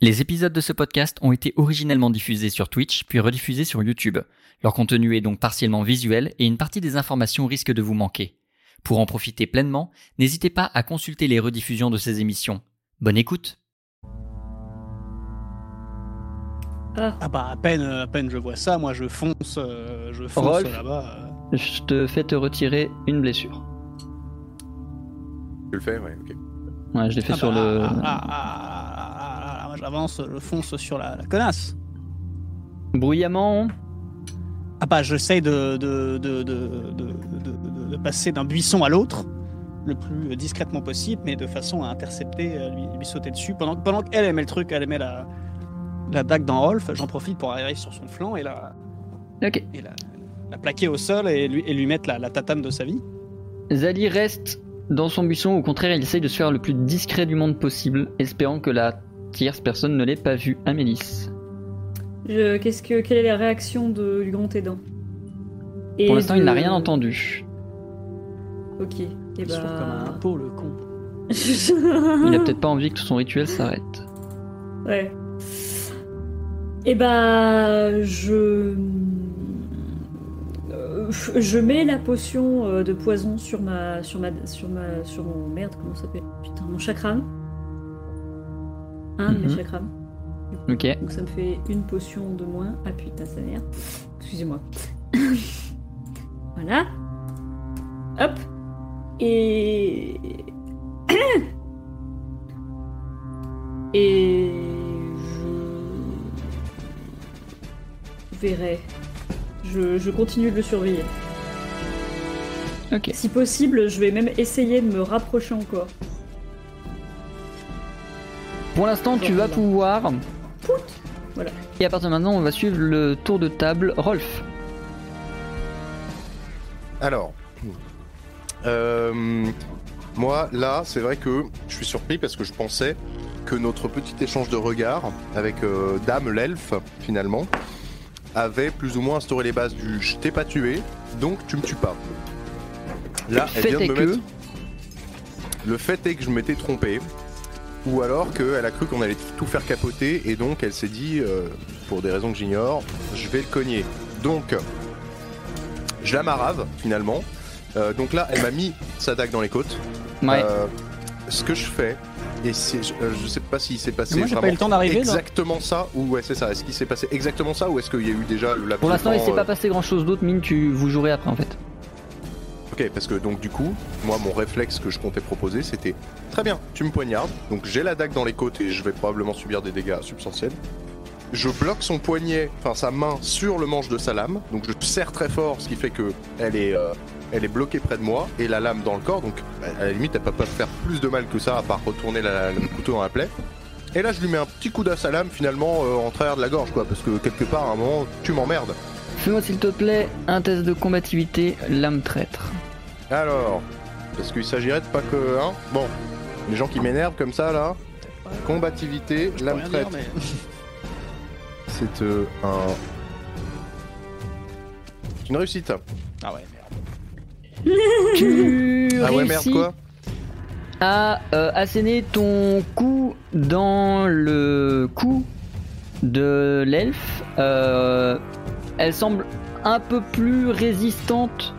Les épisodes de ce podcast ont été originellement diffusés sur Twitch puis rediffusés sur YouTube. Leur contenu est donc partiellement visuel et une partie des informations risque de vous manquer. Pour en profiter pleinement, n'hésitez pas à consulter les rediffusions de ces émissions. Bonne écoute Ah, Ah bah à peine, à peine je vois ça, moi je fonce, euh, je fonce là-bas. euh. Je te fais te retirer une blessure. Tu le fais, ouais, ok. Ouais, je l'ai fait Ah sur bah, le. ah, ah, ah, ah, ah, ah, moi j'avance, je fonce sur la, la connasse. Bruyamment. Ah bah j'essaye de, de, de, de, de, de- de- de passer d'un buisson à l'autre le plus discrètement possible, mais de façon à intercepter, à lui, lui sauter dessus. Pendant, que- pendant qu'elle aimait le truc, elle aimait la, la dague dans Rolf, j'en profite pour arriver sur son flanc et la, et la, la plaquer au sol et lui, et lui mettre la, la tatane de sa vie. Zali reste dans son buisson. Au contraire, il essaye de se faire le plus discret du monde possible, espérant que la tierce personne ne l'ait pas vu. Amélis. je- qu'est-ce que, quelle est la réaction de, du grand aidant Et Pour l'instant, de- il n'a rien entendu. Ok. Et Il bah... comme un pot, le con. Il a peut-être pas envie que son rituel s'arrête. Ouais. Et bah, je. Euh, Je mets la potion euh, de poison sur ma, sur ma, sur ma, sur mon merde, comment ça s'appelle? Putain, mon chakram. Un de mes Mhm. chakrams. Ok. Donc ça me fait une potion de moins. Ah putain, sa mère. Excusez-moi. voilà. Hop. Et. Et. Je. verrai. Je, je continue de le surveiller. Ok. Si possible, je vais même essayer de me rapprocher encore. Pour l'instant, tu vas pouvoir. Voilà. Et à partir de maintenant, on va suivre le tour de table. Rolf. Alors, euh, moi là, c'est vrai que je suis surpris parce que je pensais que notre petit échange de regards avec euh, Dame l'elfe, finalement, avait plus ou moins instauré les bases du je t'ai pas tué, donc tu me tues pas. Là, elle Fait vient de est me que- mettre. Le fait est que je m'étais trompé. Ou alors qu'elle a cru qu'on allait tout faire capoter et donc elle s'est dit, euh, pour des raisons que j'ignore, je vais le cogner. Donc, je la marave finalement. Euh, donc là, elle m'a mis sa dague dans les côtes. Ouais. Euh, ce que je fais, et euh, je sais pas s'il s'est passé Moi pas eu le temps d'arriver exactement ça ou ouais c'est ça. Est-ce qu'il s'est passé exactement ça ou est-ce qu'il y a eu déjà laps Pour l'instant, il s'est euh, pas passé grand chose d'autre. Mine, tu vous jouerez après en fait. Parce que donc du coup, moi mon réflexe que je comptais proposer c'était très bien, tu me poignardes, donc j'ai la dague dans les côtes et je vais probablement subir des dégâts substantiels. Je bloque son poignet, enfin sa main sur le manche de sa lame, donc je serre très fort, ce qui fait que elle est, euh, elle est bloquée près de moi et la lame dans le corps, donc à la limite elle peut pas faire plus de mal que ça à part retourner le couteau dans la plaie. Et là je lui mets un petit coup d'as à lame finalement euh, en travers de la gorge quoi, parce que quelque part à un moment tu m'emmerdes. Fais-moi s'il te plaît un test de combativité, lame traître. Alors, parce qu'il s'agirait de pas que. Hein bon, les gens qui m'énervent comme ça là. Combativité, Je peux lame rien traite. dire, mais- C'est euh, un. C'est une réussite. Ah ouais, merde. Tu Ah ouais, merde quoi à euh, asséner ton coup dans le cou de l'elfe. Euh, elle semble un peu plus résistante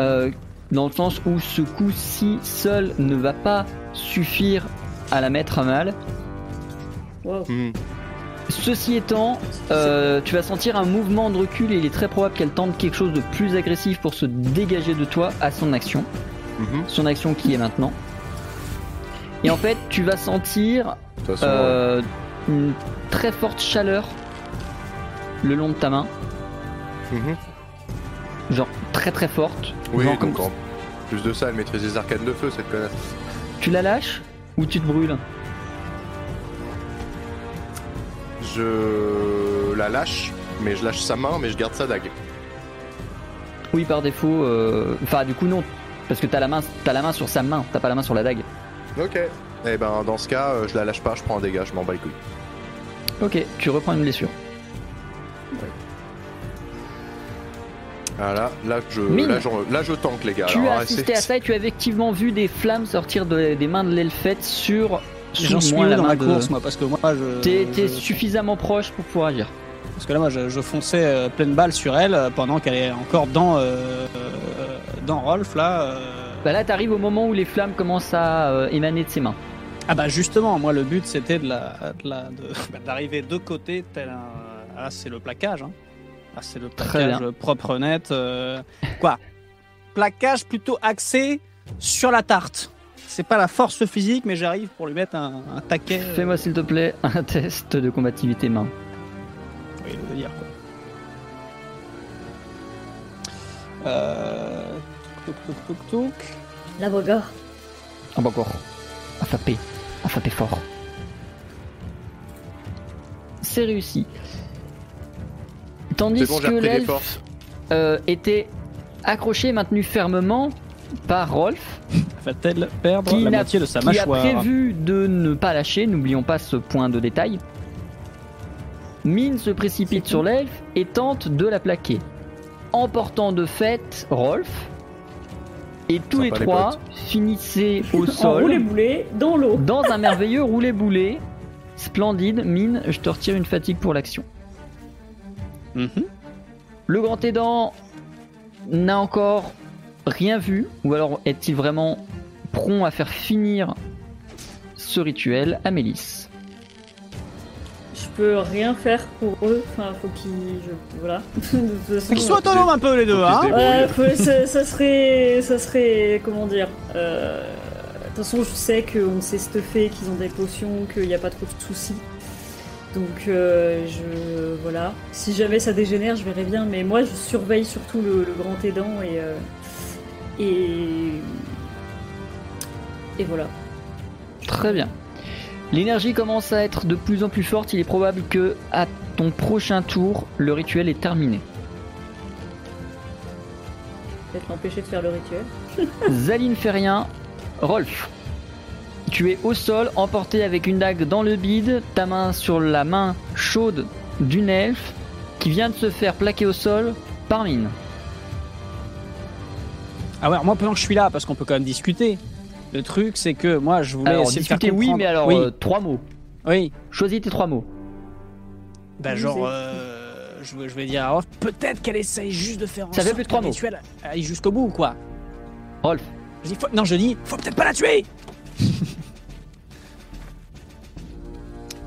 euh, dans le sens où ce coup-ci seul ne va pas suffire à la mettre à mal. Wow. Hmm. Ceci étant, euh, tu vas sentir un mouvement de recul et il est très probable qu'elle tente quelque chose de plus agressif pour se dégager de toi à son action. Mhm. Son action qui est maintenant. Et en fait, tu vas sentir façon, euh, une très forte chaleur le long de ta main. Mhm. genre très très forte. Oui, Genre comme- plus de ça, elle maîtrise les arcanes de feu cette connasse. Tu la lâches ou tu te brûles Je la lâche, mais je lâche sa main, mais je garde sa dague. Oui, par défaut. euh, Enfin, du coup non, parce que t'as la main, t'as la main sur sa main, t'as pas la main sur la dague. Ok. Et ben dans ce cas, euh, je la lâche pas, je prends un dégât, je m'en bats les couilles. Ok, tu reprends une blessure. Voilà, là je, Mine. là, je, là je tank les gars. tu Alors, as assisté à ça et tu as effectivement vu des flammes sortir de- des mains de l'elfette sur J'en suis où la dans la de- course, moi, parce que moi, je. T'es je- suffisamment proche pour pouvoir agir. Parce que là, moi, je, je fonçais euh, pleine balle sur elle euh, pendant qu'elle est encore dans, euh, dans Rolf, là. euh. Bah là, t'arrives au moment où les flammes commencent à euh, émaner de ses mains. Ah bah justement, moi, le but, c'était de la, de la- de- bah, d'arriver de côté, tel un... Ah, c'est le plaquage, hein. Ah, c'est le Très plaquage propre, net. euh, Quoi? Plaquage plutôt axé sur la tarte. C'est pas la force physique, mais j'arrive pour lui mettre un, un taquet. euh, Fais-moi s'il te plaît un test de combativité main. Oui, il veut dire quoi. Euh... Touk, touk, touk, touk. La encore. À frapper. À frapper fort. C'est réussi. Tandis bon, que l'elfe euh, était accroché et maintenu fermement par Rolf, Va-t-elle perdre Qui la n'a- moitié de sa qui a prévu de ne pas lâcher, n'oublions pas ce point de détail. Mine se précipite sur l'elfe et tente de la plaquer, emportant de fait Rolf. Et tous les trois finissaient au En roulé sol dans l'eau. dans un merveilleux roulé-boulé. Splendide, Mine, je te retire une fatigue pour l'action. Mhm. Le grand aidant n'a encore rien vu, ou alors est-il vraiment prompt à faire finir ce rituel à Mélis Je peux rien faire pour eux. Enfin, faut qu'ils. je- Voilà. de toute façon. Qu'ils soient autonomes un peu les deux, hein faut- ça serait, ça serait, comment dire. euh, De toute façon, je sais qu'on s'est stuffé, qu'ils ont des potions, qu'il n'y a pas trop de soucis. Donc, euh, je, voilà. Si jamais ça dégénère, je verrai bien. Mais moi, je surveille surtout le, le grand aidant et euh, et et voilà. Très bien. L'énergie commence à être de plus en plus forte. Il est probable que à ton prochain tour, le rituel est terminé. Peut-être l'empêcher de faire le rituel. Zaline fait rien. Rolf, tu es au sol, emporté avec une dague dans le bide, ta main sur la main chaude d'une elfe qui vient de se faire plaquer au sol par Mine. Ah ouais, alors moi pendant que je suis là, parce qu'on peut quand même discuter. Le truc, c'est que moi, je voulais Alors, essayer de faire discuter, oui, mais alors, oui, euh, trois mots. oui. Choisis tes trois mots. Bah genre, euh, je, vais- je vais dire, à Rolf, peut-être qu'elle essaye juste de faire en Ça fait sorte plus de trois mots. aille jusqu'au bout, quoi. Rolf, Je dis, faut- non, je dis, faut peut-être pas la tuer.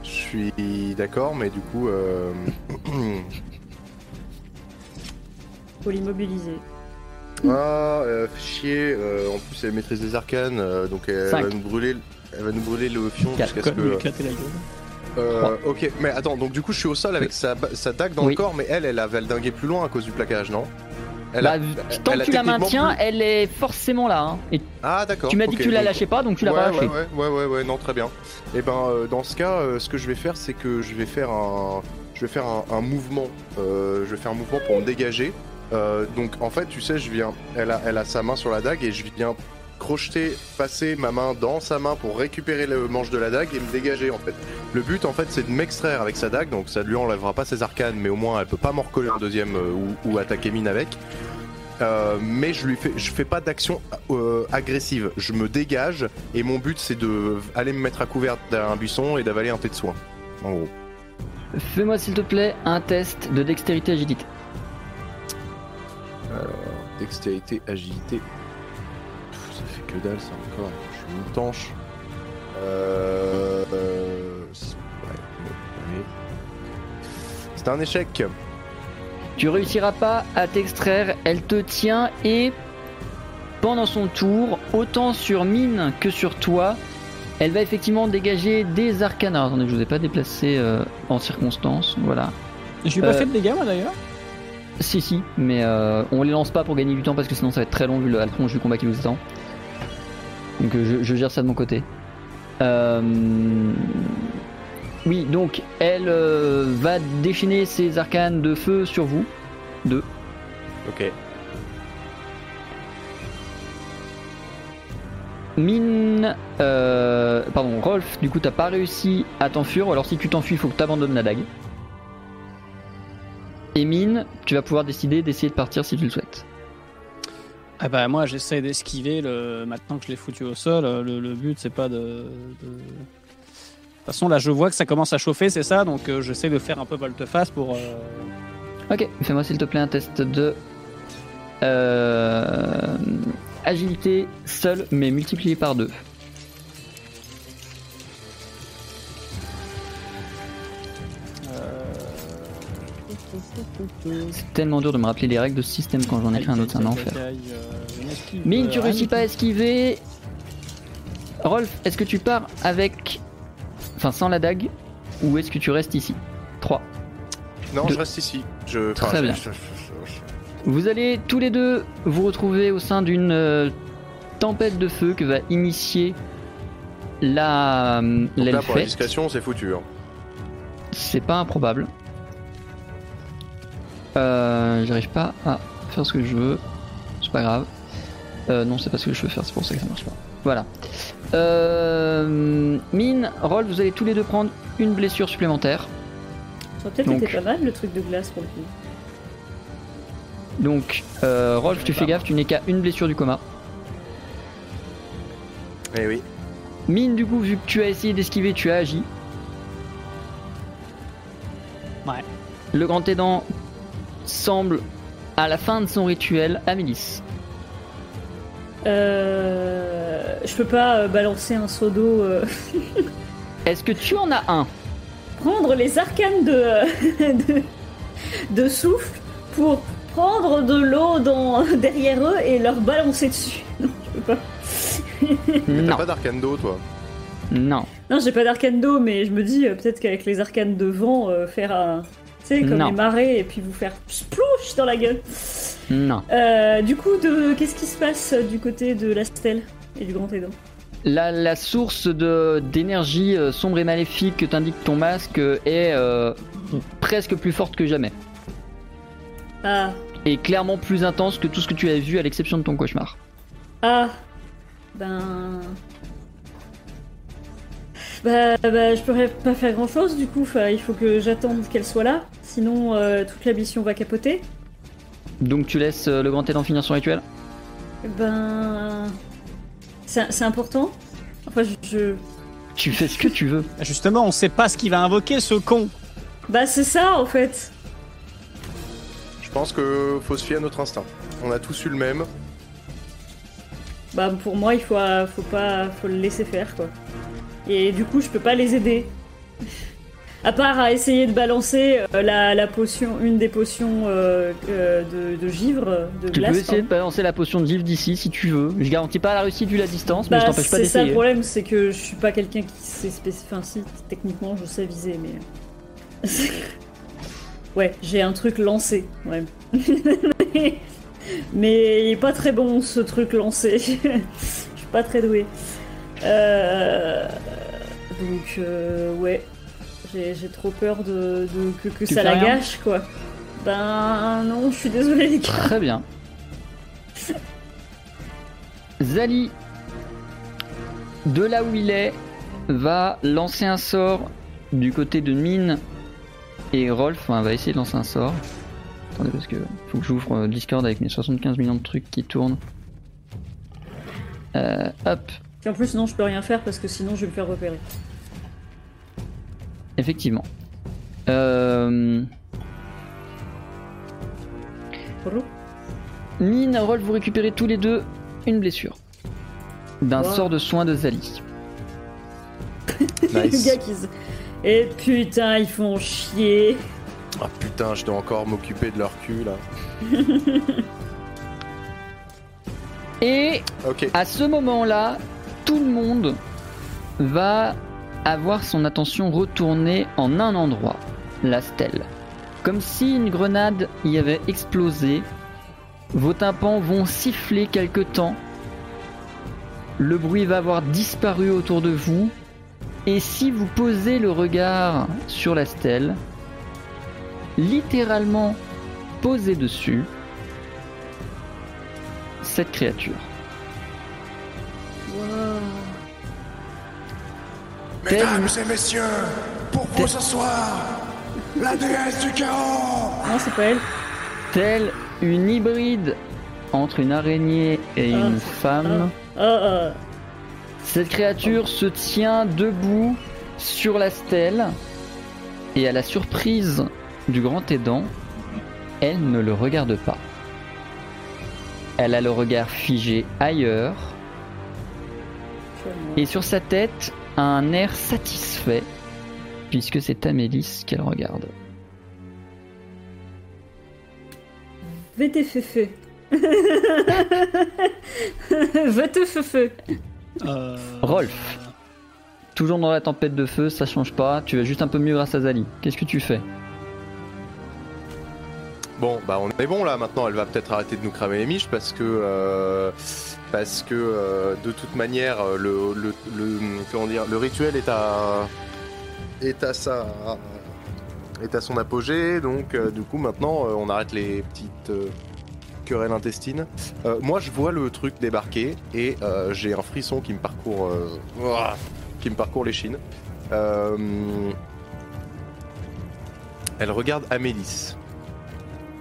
Je suis d'accord, mais du coup, euh... Faut l'immobiliser. ah, euh, fait chier. euh, en plus, elle maîtrise des arcanes, euh, donc elle Cinq. va nous brûler. Elle va nous brûler le fion jusqu'à ce que. éclater la gueule. Euh, ok, mais attends, donc du coup, je suis au sol avec sa, dague dans Oui. le corps, mais elle, elle a valdingué plus loin à cause du plaquage, non? Elle bah, a- tant elle que tu la maintiens, plus- elle est forcément là. hein. Et Ah, d'accord. tu m'as dit que tu la donc- lâchais pas, donc tu l'as ouais, pas lâché. Ouais, ouais, ouais, non, très bien. Et ben, euh, dans ce cas, euh, ce que je vais faire, c'est que je vais faire un, je vais faire un, un mouvement. euh, je vais faire un mouvement pour me dégager. Donc, en fait, tu sais, je viens, elle a, elle a sa main sur la dague et je viens crocheter, passer ma main dans sa main pour récupérer le manche de la dague et me dégager en fait. Le but en fait c'est de m'extraire avec sa dague, donc ça lui enlèvera pas ses arcanes, mais au moins elle peut pas m'en recoller un deuxième euh, ou, ou attaquer mine avec. Euh, mais je lui fais, je fais pas d'action euh, agressive. Je me dégage et mon but c'est de aller me mettre à couvert derrière un buisson et d'avaler un thé de soin. En gros. Fais-moi s'il te plaît un test de dextérité agilité. Dextérité, agilité. Que dalle ça encore. Je suis une tanche. Euh, euh, c'est- ouais, un échec. Tu réussiras pas à t'extraire, elle te tient et pendant son tour, autant sur Mine que sur toi, elle va effectivement dégager des arcanes. Alors, attendez, je vous ai pas déplacé euh, en circonstance, voilà. Je lui ai pas Euh, fait de dégâts, moi d'ailleurs. Si, si, mais euh, on les lance pas pour gagner du temps parce que sinon ça va être très long vu le la tronche du combat qui nous attend. Donc euh, je, je gère ça de mon côté. Euh, Oui, donc elle euh, va déchaîner ses arcanes de feu sur vous. Deux. Ok. Mine, euh, pardon, Rolf, du coup t'as pas réussi à t'enfuir, alors si tu t'enfuis, il faut que t'abandonnes la dague. Et Mine, tu vas pouvoir décider d'essayer de partir si tu le souhaites. Ah bah moi j'essaie d'esquiver le... maintenant que je l'ai foutu au sol. euh, Le, but c'est pas de, de- façon, là, je vois que ça commence à chauffer, c'est ça, donc euh, j'essaie de faire un peu volte-face pour. euh, Ok, fais-moi s'il te plaît un test de agilité seul, mais multiplié par deux. C'est tellement dur de me rappeler les règles de ce système quand j'en écris un autre, c'est un enfer. Mine, tu réussis pas à esquiver. Rolf, est-ce que tu pars avec. Enfin, sans la dague Ou est-ce que tu restes ici? 3. Non, je reste ici. Je... Très enfin, bien. je- Vous allez tous les deux vous retrouver au sein d'une euh, tempête de feu que va initier la euh, Donc là, pour la discrétion, c'est foutu. hein. C'est pas improbable. Euh, J'arrive pas à faire ce que je veux. C'est pas grave. Euh, non, c'est pas ce que je veux faire, c'est pour ça que ça marche pas. Voilà. Euh, Mine, Roll, vous allez tous les deux prendre une blessure supplémentaire. Ça aurait peut-être été pas mal le truc de glace pour le coup. Donc, euh, Rolf, tu fais gaffe, tu n'es qu'à une blessure du coma. Eh oui. Mine, du coup, vu que tu as essayé d'esquiver, tu as agi. Ouais. Le grand aidant semble à la fin de son rituel à Milice. Euh, je peux pas euh, balancer un seau d'eau. euh, Est-ce que tu en as un? Prendre les arcanes de, euh, de, de souffle pour prendre de l'eau dans, derrière eux et leur balancer dessus. Non, je peux pas. Mais Non, T'as pas d'arcane d'eau, toi? Non, Non, j'ai pas d'arcane d'eau, mais je me dis euh, peut-être qu'avec les arcanes de vent, euh, faire un. Tu sais, comme Non. les marées et puis vous faire splouche dans la gueule. non. Euh, du coup, de... qu'est-ce qui se passe du côté de la stèle et du grand aidant? La, la source d'énergie euh, sombre et maléfique que t'indique ton masque est euh, presque plus forte que jamais. Ah, Et clairement plus intense que tout ce que tu avais vu à l'exception de ton cauchemar. ah, ben. Bah, bah, je pourrais pas faire grand chose du coup, Enfin, il faut que j'attende qu'elle soit là, sinon euh, toute la mission va capoter. Donc tu laisses euh, le grand aidant finir son rituel Ben. C'est important Enfin, je- je. Tu fais ce que tu veux. Justement, on sait pas ce qu'il va invoquer, ce con. Bah, c'est ça en fait Je pense que faut se fier à notre instinct. On a tous eu le même. Bah, pour moi, il faut, euh, faut pas. Faut le laisser faire quoi. Et du coup, je peux pas les aider. À part à essayer de balancer euh, la, la potion, une des potions euh, euh, de, de givre, de Tu glace. peux essayer de pardon. balancer la potion de givre d'ici si tu veux. Je garantis pas la réussite vu la distance, mais je Bah, t'empêche pas c'est ça le d'essayer. problème, c'est que je suis pas quelqu'un qui sait spécifier. Enfin, si, techniquement, je sais viser, mais. ouais, j'ai un truc lancé, ouais. mais il est pas très bon ce truc lancé. Je suis pas très doué. Euh... Donc, euh, ouais. J'ai trop peur de, de- que, ça la rien gâche, quoi. Ben non, je suis désolée, les gars. Très bien. Zali, de là où il est, va lancer un sort du côté de Mine et Rolf. Enfin, va essayer de lancer un sort. Attendez, parce que faut que j'ouvre euh, Discord avec mes 75 millions de trucs qui tournent. Euh, hop, Et en plus, non, je peux rien faire parce que sinon, je vais me faire repérer. effectivement. Euh, Bonjour. Mine et Rolf, vous récupérez tous les deux une blessure d'un Wow. sort de soin de Zali. Nice. Et putain, ils font chier. Ah putain, je dois encore m'occuper de leur cul là. Et Ok. À ce moment-là, tout le monde va avoir son attention retournée en un endroit, la stèle. Comme si une grenade y avait explosé, vos tympans vont siffler quelque temps, le bruit va avoir disparu autour de vous, et si vous posez le regard sur la stèle, littéralement posé dessus, cette créature. Mesdames et messieurs, pour vous ce soir, la déesse du chaos Non, c'est pas elle. telle une hybride entre une araignée et Ah, une femme. Ah, ah. Cette créature se tient debout Sur la stèle, et à la surprise du grand aidant, elle ne le regarde pas. Elle a le regard figé ailleurs, et sur sa tête, un air satisfait, puisque c'est Amélis qu'elle regarde. VTFF. VTFF. Euh, Rolf. Toujours dans la tempête de feu, ça change pas, tu vas juste un peu mieux grâce à Zali. Qu'est-ce que tu fais Bon, bah on est bon là maintenant. Elle va peut-être arrêter de nous cramer les miches parce que euh, parce que euh, de toute manière euh, le, le, comment dire le rituel est à est à sa est à son apogée. Donc euh, du coup maintenant on arrête les petites querelles intestines. Moi je vois le truc débarquer et j'ai un frisson qui me parcourt qui me parcourt. Euh, elle regarde Amélis.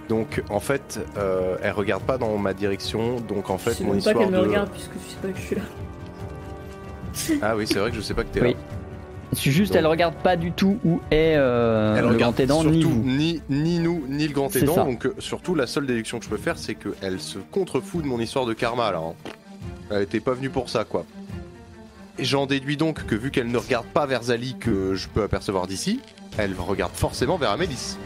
Donc en fait, euh, elle regarde pas dans ma direction. Donc en Je fait, sais mon même pas histoire qu'elle me de. regarde puisque tu sais pas que je suis là. Ah oui, c'est vrai que je sais pas que t'es Oui. là. C'est Juste, Donc- elle regarde pas du tout où est euh, Elle le regarde grand aidant ni vous. ni, ni nous ni le grand aidant. ça. Donc euh, surtout la seule déduction que je peux faire, c'est qu'elle se contrefout de mon histoire de karma là. hein. Elle était pas venue pour ça quoi. Et j'en déduis donc que vu qu'elle ne regarde pas vers Zali que je peux apercevoir d'ici, elle regarde forcément vers Amélis.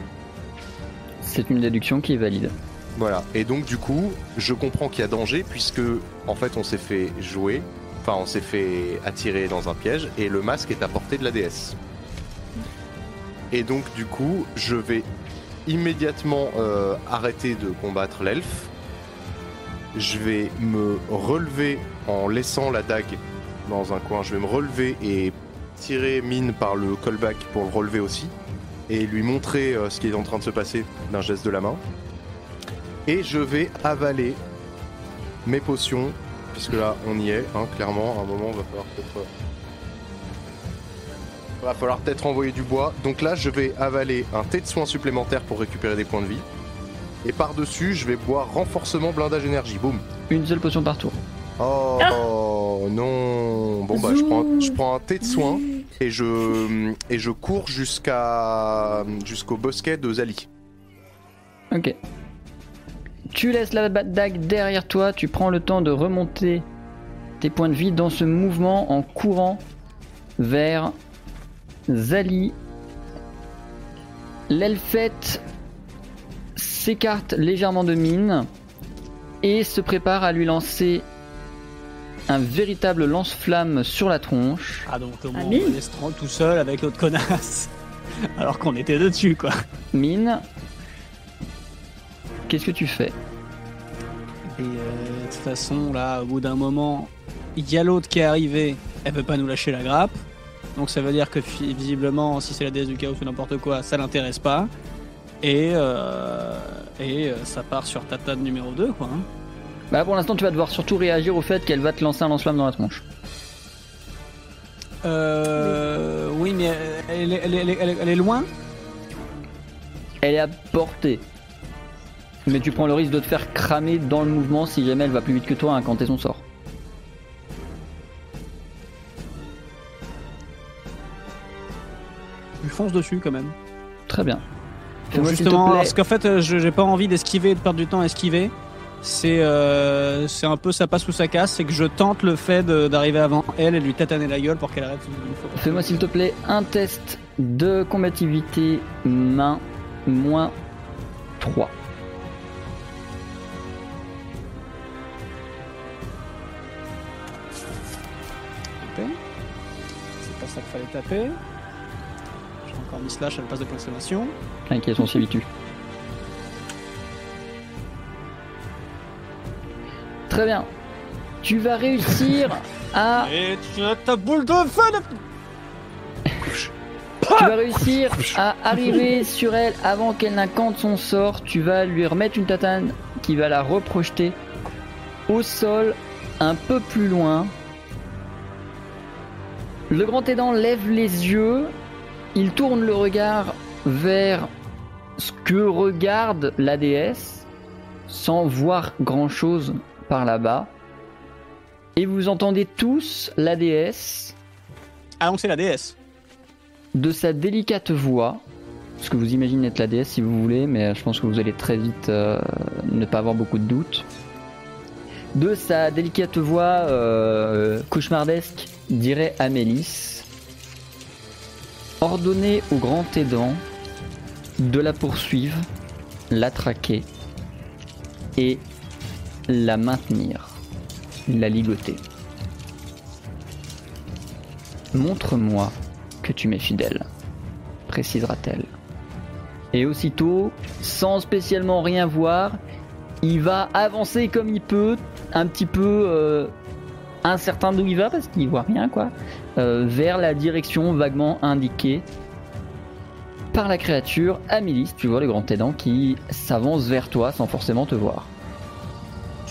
C'est une déduction qui est valide. Voilà. Et donc du coup, je comprends qu'il y a danger puisque en fait on s'est fait jouer, enfin on s'est fait attirer dans un piège et le masque est à portée de la déesse. Et donc du coup, je vais immédiatement euh, arrêter de combattre l'elfe. Je vais me relever en laissant la dague dans un coin. Je vais me relever et tirer Mine par le callback pour le relever aussi et lui montrer euh, ce qui est en train de se passer d'un geste de la main et je vais avaler mes potions, puisque là on y est, hein, clairement, à un moment va falloir peut-être. euh, Va falloir peut-être envoyer du bois. Donc là je vais avaler un thé de soins supplémentaire pour récupérer des points de vie. Et par-dessus, je vais boire renforcement blindage énergie. Boum. Une seule potion par tour. Oh, non. Bon bah je prends, je prends un thé de soins et je cours jusqu'à jusqu'au bosquet de Zali. Ok. Tu laisses la dague derrière toi, tu prends le temps de remonter tes points de vie dans ce mouvement en courant vers Zali. L'elfette s'écarte légèrement de mine et se prépare à lui lancer un véritable lance-flamme sur la tronche. Ah donc au moins Ami on laisse tout seul avec l'autre connasse. Alors qu'on était dessus quoi. Mine, qu'est-ce que tu fais? Et euh, de toute façon là au bout d'un moment, il y a l'autre qui est arrivé, elle peut pas nous lâcher la grappe. Donc ça veut dire que visiblement si c'est la déesse du chaos ou n'importe quoi, ça l'intéresse pas. Et, euh, et euh, ça part sur ta table numéro 2 quoi. hein. Bah pour l'instant tu vas devoir surtout réagir au fait qu'elle va te lancer un lance-flamme dans la tronche. Euh, oui mais elle, est- elle est- elle est- elle est- elle est loin Elle est à portée. Mais tu prends le risque de te faire cramer dans le mouvement si jamais elle va plus vite que toi à incanter son sort. Je fonce dessus quand même. Très bien. Justement, parce qu'en fait, euh, j'ai pas envie d'esquiver, de perdre du temps à esquiver. C'est euh, c'est un peu ça passe ou ça casse, c'est que je tente le fait d'arriver avant elle et de lui tataner la gueule pour qu'elle arrête une fois. Fais-moi s'il te plaît un test de combativité main moins 3. taper. C'est pas ça qu'il fallait taper. J'ai encore mis slash à la place de point d'exclamation. Inquiétation s'habitue. Très bien. Tu vas réussir à Et tu as ta boule de feu de... Tu vas réussir à arriver sur elle avant qu'elle n'incante son sort. Tu vas lui remettre une tatane qui va la reprojeter au sol un peu plus loin. Le grand aidant lève les yeux. Il tourne le regard vers ce que regarde la déesse sans voir grand chose par là-bas. Et vous entendez tous la déesse Ah donc c'est la déesse. de sa délicate voix, ce que vous imaginez être la déesse si vous voulez, mais je pense que vous allez très vite euh, ne pas avoir beaucoup de doutes. De sa délicate voix euh, cauchemardesque, dirait Amélis, ordonnez au grand aidant de la poursuivre, la traquer et la maintenir, la ligoter. Montre-moi que tu m'es fidèle, précisera-t-elle. Et aussitôt, sans spécialement rien voir, il va avancer comme il peut, un petit peu euh, incertain d'où il va parce qu'il voit rien quoi, euh, vers la direction vaguement indiquée par la créature Amélis, tu vois le grand aidant qui s'avance vers toi sans forcément te voir.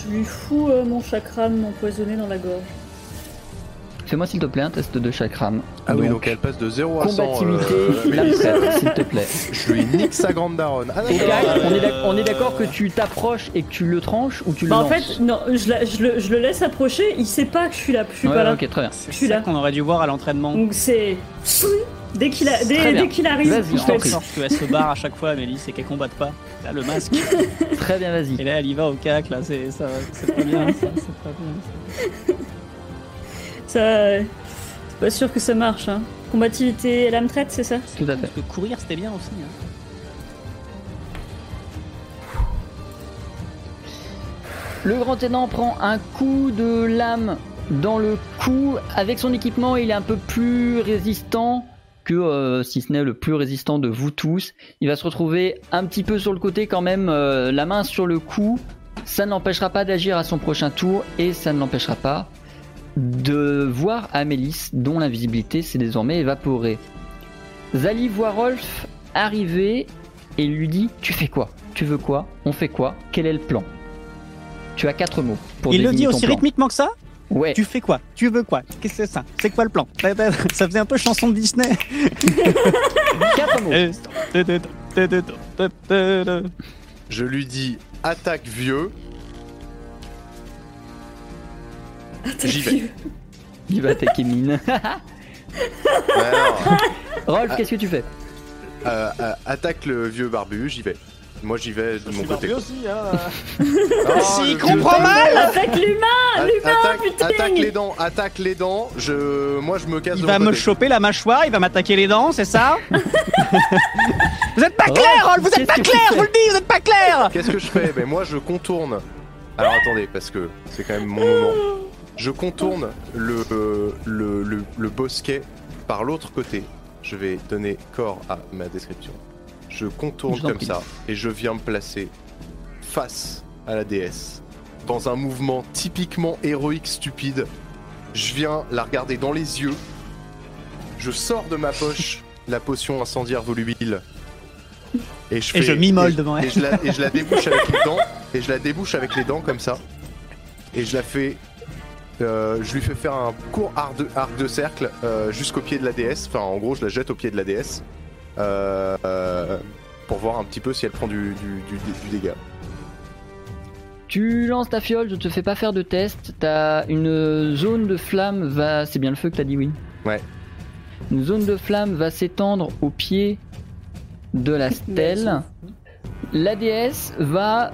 Je lui fous euh, mon chakram empoisonné dans la gorge. Fais-moi s'il te plaît un test de chakram. Ah oui, donc elle passe de 0 à 100. combativité, euh, la prête, s'il te plaît. Je lui nique sa grande daronne. Ah, Et on est Euh, d'ac- on est d'accord que tu t'approches et que tu le tranches ou tu le Bah, en fait, non, je, la- je le, je le laisse approcher, il sait pas que je suis là, je suis Ouais, pas là. ok, très bien. C'est Je suis ça là. qu'on aurait dû voir à l'entraînement. Donc c'est. Dès qu'il a- Très dès, bien. dès qu'il arrive, il fait- sorte qu'elle se barre à chaque fois, Amélie, c'est qu'elle combatte pas. Là, le masque. Très bien, Et vas-y. là, elle y va au cac, là, c'est ça, c'est pas bien, ça, c'est pas bien. ça. euh, C'est pas sûr que ça marche. Hein. Combativité et lame traite, c'est ça? Tout à fait. Parce que courir, c'était bien aussi. hein. Le grand aidant prend un coup de lame dans le cou. Avec son équipement, il est un peu plus résistant que, euh, si ce n'est le plus résistant de vous tous. Il va se retrouver un petit peu sur le côté quand même, euh, la main sur le cou. Ça ne l'empêchera pas d'agir à son prochain tour et ça ne l'empêchera pas de voir Amélis, dont l'invisibilité s'est désormais évaporée. Zali voit Rolf arriver et lui dit Tu fais quoi? Tu veux quoi? On fait quoi? Quel est le plan? Tu as quatre mots pour Il le dit aussi plan. rythmiquement que ça? Ouais. Tu fais quoi? Tu veux quoi? Qu'est-ce que c'est ça? C'est quoi le plan? Ça faisait un peu chanson de Disney. Quatre mots. Je lui dis attaque vieux. J'y vais. Il va attaquer mine. Rolf, qu'est-ce que tu fais? Euh, euh, attaque le vieux barbu, j'y vais. Moi j'y vais de mon côté. aussi, hein. Oh, S'il comprend mal Avec l'humain l'humain, attaque, putain attaque les dents, attaque les dents. Je, moi je me casse Il va me côté. choper la mâchoire, il va m'attaquer les dents, c'est ça Vous êtes pas Rolf, clair, Rolf, vous êtes pas clair, je vous le dis, vous êtes pas clair Qu'est-ce que je fais? Ben moi je contourne. Alors attendez, parce que c'est quand même mon moment. Je contourne le, euh, le, le, le bosquet par l'autre côté. Je vais donner corps à ma description. Je contourne Je comme ça et je viens me placer face à la déesse. Dans un mouvement typiquement héroïque stupide. Je viens la regarder dans les yeux. Je sors de ma poche la potion incendiaire volubile. Et je, Et fais- je m'immole et je- devant elle. Et je, la, et je la débouche avec les dents. Et je la débouche avec les dents comme ça. Et je la fais. euh, je lui fais faire un court arc de, arc de cercle euh, jusqu'au pied de la déesse. Enfin, en gros, je la jette au pied de la déesse. Euh, euh, pour voir un petit peu si elle prend du, du, du- du dégât. Tu lances ta fiole, je te fais pas faire de test. T'as une zone de flamme va. C'est bien le feu que t'as dit, oui. Ouais. Une zone de flamme va s'étendre au pied de la stèle. La déesse va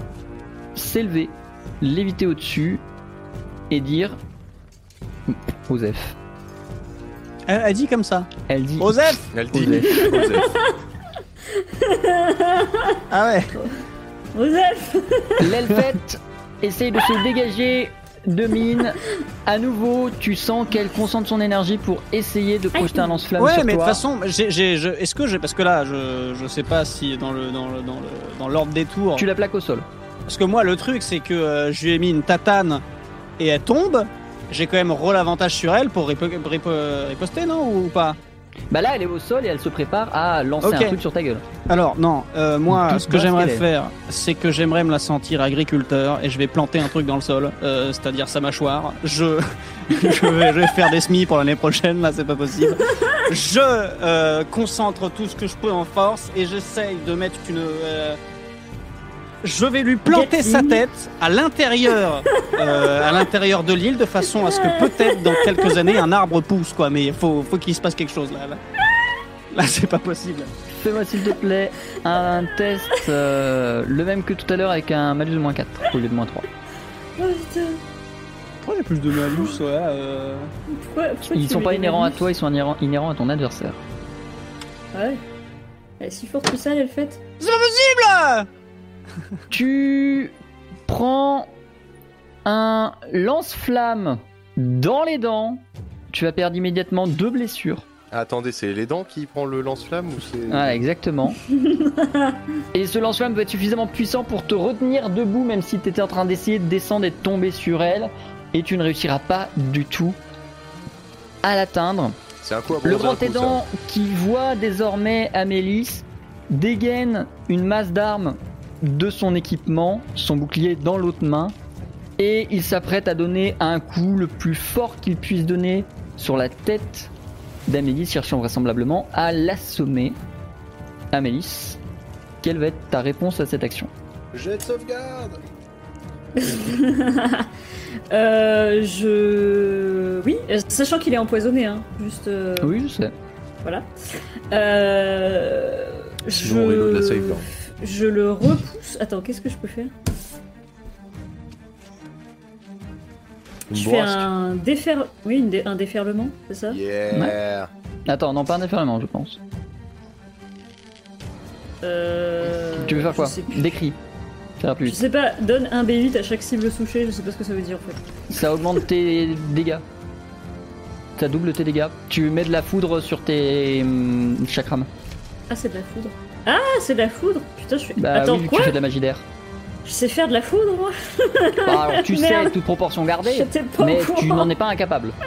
s'élever, léviter au-dessus et dire Osef. Elle, elle dit comme ça. Elle dit Osef Elle dit Osef. Osef. Ah ouais. Osef L'elfette essaye de se dégager de mine. À nouveau, tu sens qu'elle concentre son énergie pour essayer de projeter un lance-flamme Ouais, sur mais de toute toi. façon, est-ce que j'ai, parce que là, je, je sais pas si dans le dans le dans le dans l'ordre des tours, Tu la plaques au sol. parce que moi le truc c'est que euh, je lui ai mis une tatane et elle tombe. J'ai quand même rôle avantage sur elle pour ripo- ripo- riposter, non ou pas? Bah là, elle est au sol et elle se prépare à lancer un truc sur ta gueule. Alors non, euh, moi Toute ce que j'aimerais faire, c'est que j'aimerais me la sentir agriculteur et je vais planter un truc dans le sol, euh, c'est-à-dire sa mâchoire. Je je, vais, je vais faire des semis pour l'année prochaine, là c'est pas possible. Je euh, concentre tout ce que je peux en force et j'essaye de mettre une. Je vais lui planter sa tête à l'intérieur, euh, à l'intérieur de l'île, de façon à ce que peut-être dans quelques années un arbre pousse quoi. Mais il faut, faut qu'il se passe quelque chose là. là. Là, c'est pas possible. Fais-moi s'il te plaît un test euh, le même que tout à l'heure avec un malus de moins 4 au lieu de moins 3. Oh putain. Pourquoi j'ai plus de malus ouais, euh... Pourquoi, pourquoi Ils sont pas inhérents à toi, ils sont inhérents, inhérents à ton adversaire. Ah ouais. Elle est si forte que ça, elle fait. C'est pas possible Tu prends un lance-flamme dans les dents. Tu vas perdre immédiatement deux blessures. Ah, Attendez, c'est les dents qui prend le lance-flamme ou c'est. Voilà, exactement. et ce lance-flamme va être suffisamment puissant pour te retenir debout, même si tu étais en train d'essayer de descendre et de tomber sur elle. Et tu ne réussiras pas du tout à l'atteindre. C'est un coup à Le grand aidant qui voit désormais Amélis dégaine une masse d'armes de son équipement, son bouclier dans l'autre main, et il s'apprête à donner un coup le plus fort qu'il puisse donner sur la tête d'Amélis, cherchant vraisemblablement à l'assommer. Amélis, quelle va être ta réponse à cette action? Jet de sauvegarde euh, je. Oui, sachant qu'il est empoisonné, hein. Juste. euh, Oui, je sais. Voilà. Euh, je... je le repousse. Attends, qu'est-ce que je peux faire Une Je fais bourrasque. un défer... Oui, une dé- un déferlement, c'est ça Yeah Attends, non, pas un déferlement, je pense. Euh, tu veux faire je quoi sais plus. Décris. Ça ira plus Je vite. sais pas, donne un B8 à chaque cible touchée, je sais pas ce que ça veut dire en fait. Ça augmente tes dégâts. Ça double tes dégâts. Tu mets de la foudre sur tes hum, chakrams. Ah, c'est de la foudre. Ah, c'est de la foudre Putain, je suis. Bah Attends, oui, vu que quoi tu fais de la magie d'air. Je sais faire de la foudre, moi Bah, alors, tu sais, toute proportion gardée, mais tu n'en es pas incapable.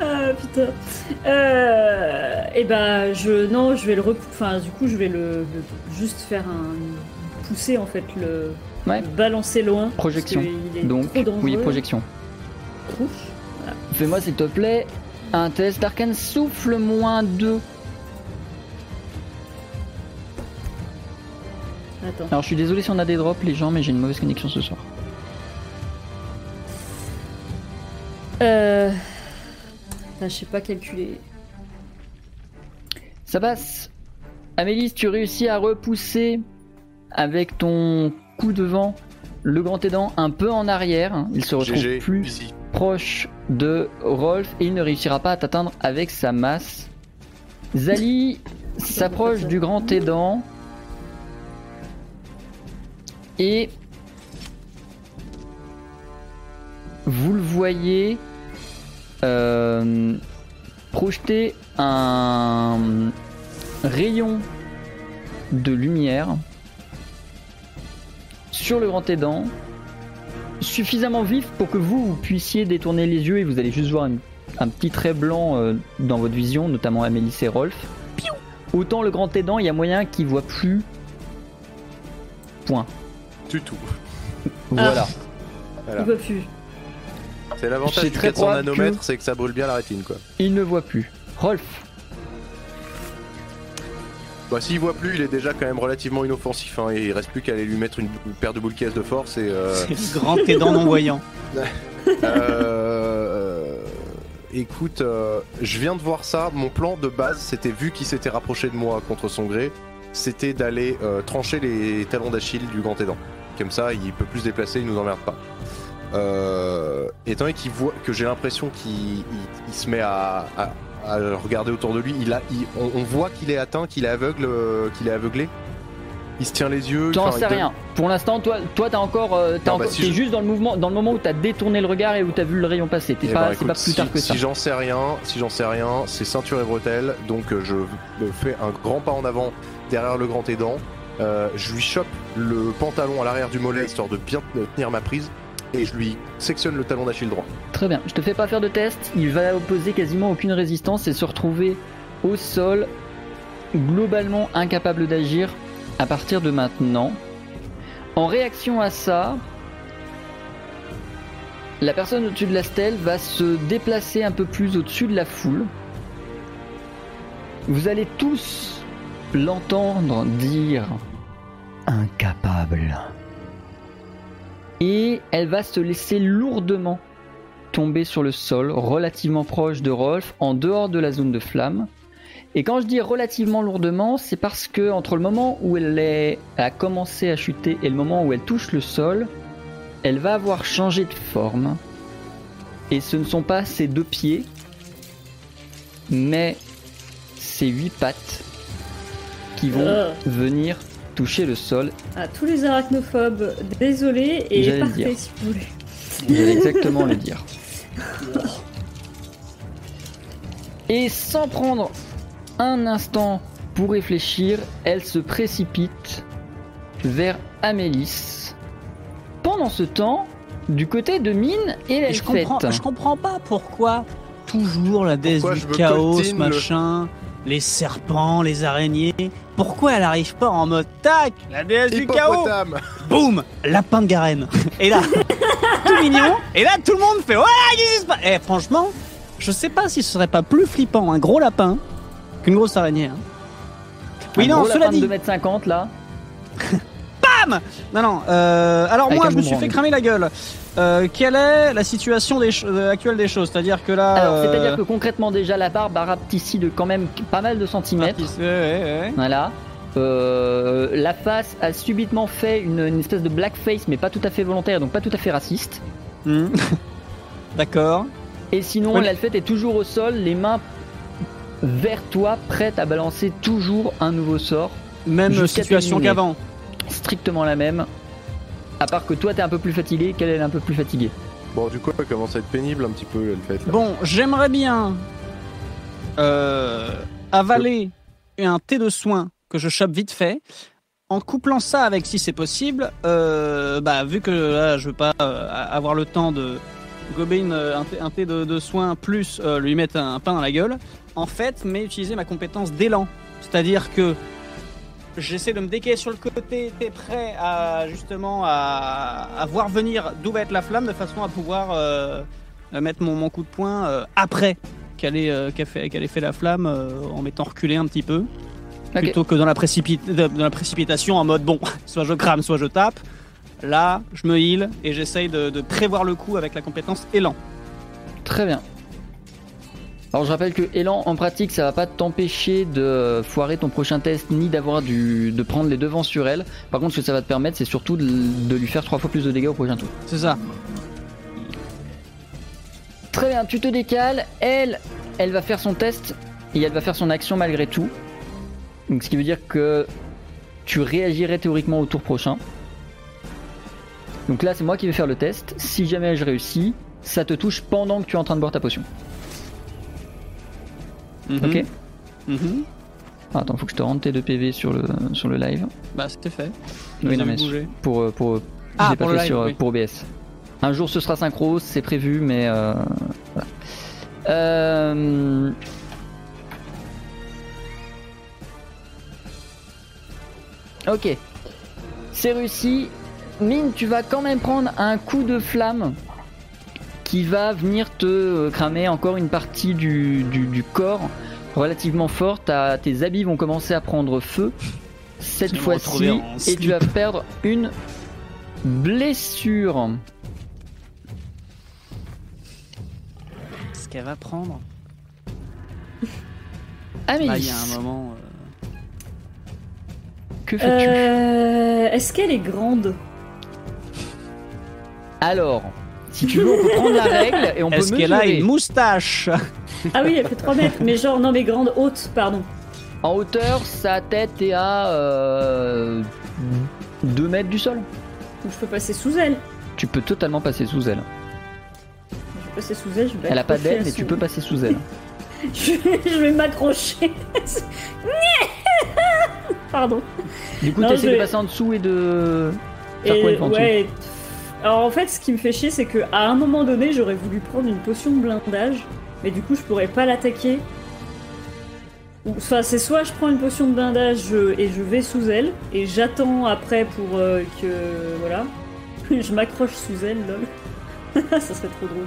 Ah putain. Euh, et bah je non, je vais le enfin du coup je vais le, le- juste faire un pousser en fait le, Ouais. le balancer loin. Projection. est Donc, trop oui, projection. Fais-moi, s'il te plaît, un test d'arcane souffle moins 2. Attends. Alors, je suis désolé si on a des drops, les gens, mais j'ai une mauvaise connexion ce soir. Euh... Là, je sais pas calculer. Ça passe. Amélis, tu réussis à repousser avec ton coup de vent le grand aidant un peu en arrière. Il se retrouve GG, plus easy. proche de Rolf et il ne réussira pas à t'atteindre avec sa masse. Zali s'approche du grand aidant et vous le voyez euh, projeter un rayon de lumière sur le grand aidant suffisamment vif pour que vous, puissiez détourner les yeux et vous allez juste voir un petit trait blanc euh, dans votre vision, notamment Amélie et Rolf. Autant le grand aidant, il y a moyen qu'il voit plus. Point. Du tout. Voilà. Voilà. On peut plus. C'est l'avantage du très 400 probable nanomètres, que- c'est que ça brûle bien la rétine quoi. Il ne voit plus. Rolf, Bah s'il voit plus, il est déjà quand même relativement inoffensif. Hein, et il reste plus qu'à aller lui mettre une, une paire de boules caisses de force et. Euh, C'est le grand aidant non-voyant. euh, écoute, euh, je viens de voir ça. Mon plan de base, c'était vu qu'il s'était rapproché de moi contre son gré, c'était d'aller euh, trancher les talons d'Achille du grand aidant. Comme ça, il peut plus se déplacer, il nous emmerde pas. Euh, étant donné qu'il voit que j'ai l'impression qu'il il- il se met à, à- à regarder autour de lui, il a, il- on, on voit qu'il est atteint, qu'il est aveugle, euh, qu'il est aveuglé. Il se tient les yeux. t'en sais donne- rien. Pour l'instant, toi, toi, t'as encore, euh, t'as Non, bah, encore- si t'es je- juste dans le mouvement, dans le moment où t'as détourné le regard et où t'as vu le rayon passer. T'es pas, c'est écoute, pas plus si, tard que ça. Si j'en sais rien, si j'en sais rien, c'est ceinture et bretelles. Donc euh, je fais un grand pas en avant derrière le grand aidant. Euh, je lui chope le pantalon à l'arrière du mollet histoire de bien tenir ma prise et je lui sectionne le talon d'Achille droit. Très bien, je te fais pas faire de test, il va opposer quasiment aucune résistance et se retrouver au sol, globalement incapable d'agir à partir de maintenant. En réaction à ça, la personne au-dessus de la stèle va se déplacer un peu plus au-dessus de la foule. Vous allez tous l'entendre dire incapable. Et elle va se laisser lourdement tomber sur le sol, relativement proche de Rolf, en dehors de la zone de flamme. Et quand je dis relativement lourdement, c'est parce que entre le moment où elle, est, elle a commencé à chuter et le moment où elle touche le sol, elle va avoir changé de forme. Et ce ne sont pas ses deux pieds, mais ses huit pattes qui vont Euh. venir toucher le sol. À tous les arachnophobes, désolé et dire. si vous voulez. J'allais exactement le dire. Et sans prendre un instant pour réfléchir, elle se précipite vers Amélis. Pendant ce temps, du côté de Mine et Et je comprends, je comprends pas pourquoi toujours la déesse Pourquoi du chaos, le- machin, les serpents, les araignées. Pourquoi elle arrive pas en mode tac, la déesse du chaos, boum, lapin de Garenne. Et là, tout mignon. Et là, tout le monde fait ouais, qu'est-ce qui se passe Eh, franchement, je sais pas si ce serait pas plus flippant un gros lapin qu'une grosse araignée. hein. Oui, Un non, gros cela lapin de dit. 2m50 là. Non, non. euh, alors Avec moi, je me suis fait cramer la gueule. Euh, quelle est la situation des euh, actuelle des choses C'est-à-dire que là. Alors, euh, c'est-à-dire que concrètement, déjà, la barbe a ici de quand même pas mal de centimètres. Ouais, ouais, ouais. Voilà. Euh, la face a subitement fait une, une espèce de blackface, mais pas tout à fait volontaire, donc pas tout à fait raciste. Hmm. D'accord. Et sinon, Ouais. l'alfette est toujours au sol, les mains vers toi, prête à balancer toujours un nouveau sort. Même situation qu'avant. Strictement la même. À part que toi, t'es un peu plus fatigué, qu'elle est un peu plus fatiguée. Bon, du coup, elle commence à être pénible un petit peu, elle fait. là. Bon, j'aimerais bien euh, avaler un thé de soin que je chope vite fait. En couplant ça avec, si c'est possible, euh, bah, vu que là, je veux pas euh, avoir le temps de gober une- un, thé, un thé de, de soin plus euh, lui mettre un pain dans la gueule, en fait, mais utiliser ma compétence d'élan. C'est-à-dire que j'essaie de me décaler sur le côté, t'es prêt à justement à, à voir venir d'où va être la flamme de façon à pouvoir euh, euh, mettre mon, mon coup de poing euh, après qu'elle ait, euh, fait, qu'elle ait fait la flamme en m'étant reculé un petit peu. Plutôt que dans la, dans précipitation en mode bon, soit je crame, soit je tape. Là, je me heal et j'essaye de, de prévoir le coup avec la compétence élan. Très bien. Alors je rappelle que élan en pratique ça va pas t'empêcher de foirer ton prochain test ni d'avoir du de prendre les devants sur elle. Par contre ce que ça va te permettre c'est surtout de, de lui faire trois fois plus de dégâts au prochain tour. C'est ça. Très bien, tu te décales, elle elle va faire son test et elle va faire son action malgré tout. Donc ce qui veut dire que tu réagirais théoriquement au tour prochain. Donc là c'est moi qui vais faire le test. Si jamais je réussis, ça te touche pendant que tu es en train de boire ta potion. Ok Mhm. Ah, Attends, faut que je te rende tes 2 PV sur le, sur le live. Bah, c'était fait. Oui, non, mais pour, euh, pour, je Ah, pas pour fait live, sur, oui. pour OBS. Un jour ce sera synchro, c'est prévu, mais euh, voilà. Euh, Ok, c'est réussi. Mine, tu vas quand même prendre un coup de flamme qui va venir te cramer encore une partie du, du- du corps relativement fort. Ta- tes habits vont commencer à prendre feu cette fois-ci et tu vas perdre une blessure. Ce qu'elle va prendre. Amélie, Là, il y a un moment. euh, que fais-tu Euh, Est-ce qu'elle est grande? Alors, si tu veux, on peut prendre la règle et on peut Est-ce mesurer. qu'elle a une moustache Ah oui, elle fait 3 mètres, mais genre, non, mais grande, haute, pardon. En hauteur, sa tête est à euh, 2 mètres du sol. Donc je peux passer sous elle. Tu peux totalement passer sous elle. Je vais passer sous elle, je vais Elle a pas d'aile, mais tu peux passer sous elle. je vais, je vais m'accrocher. Pardon. Du coup, Non, je de passer en dessous et de faire quoi Et ouais. Alors en fait, ce qui me fait chier, c'est qu'à un moment donné, j'aurais voulu prendre une potion de blindage, mais du coup, je pourrais pas l'attaquer. Enfin, c'est soit je prends une potion de blindage et je vais sous elle, et j'attends après pour euh, que. Voilà. je m'accroche sous elle, lol. Ça serait trop drôle.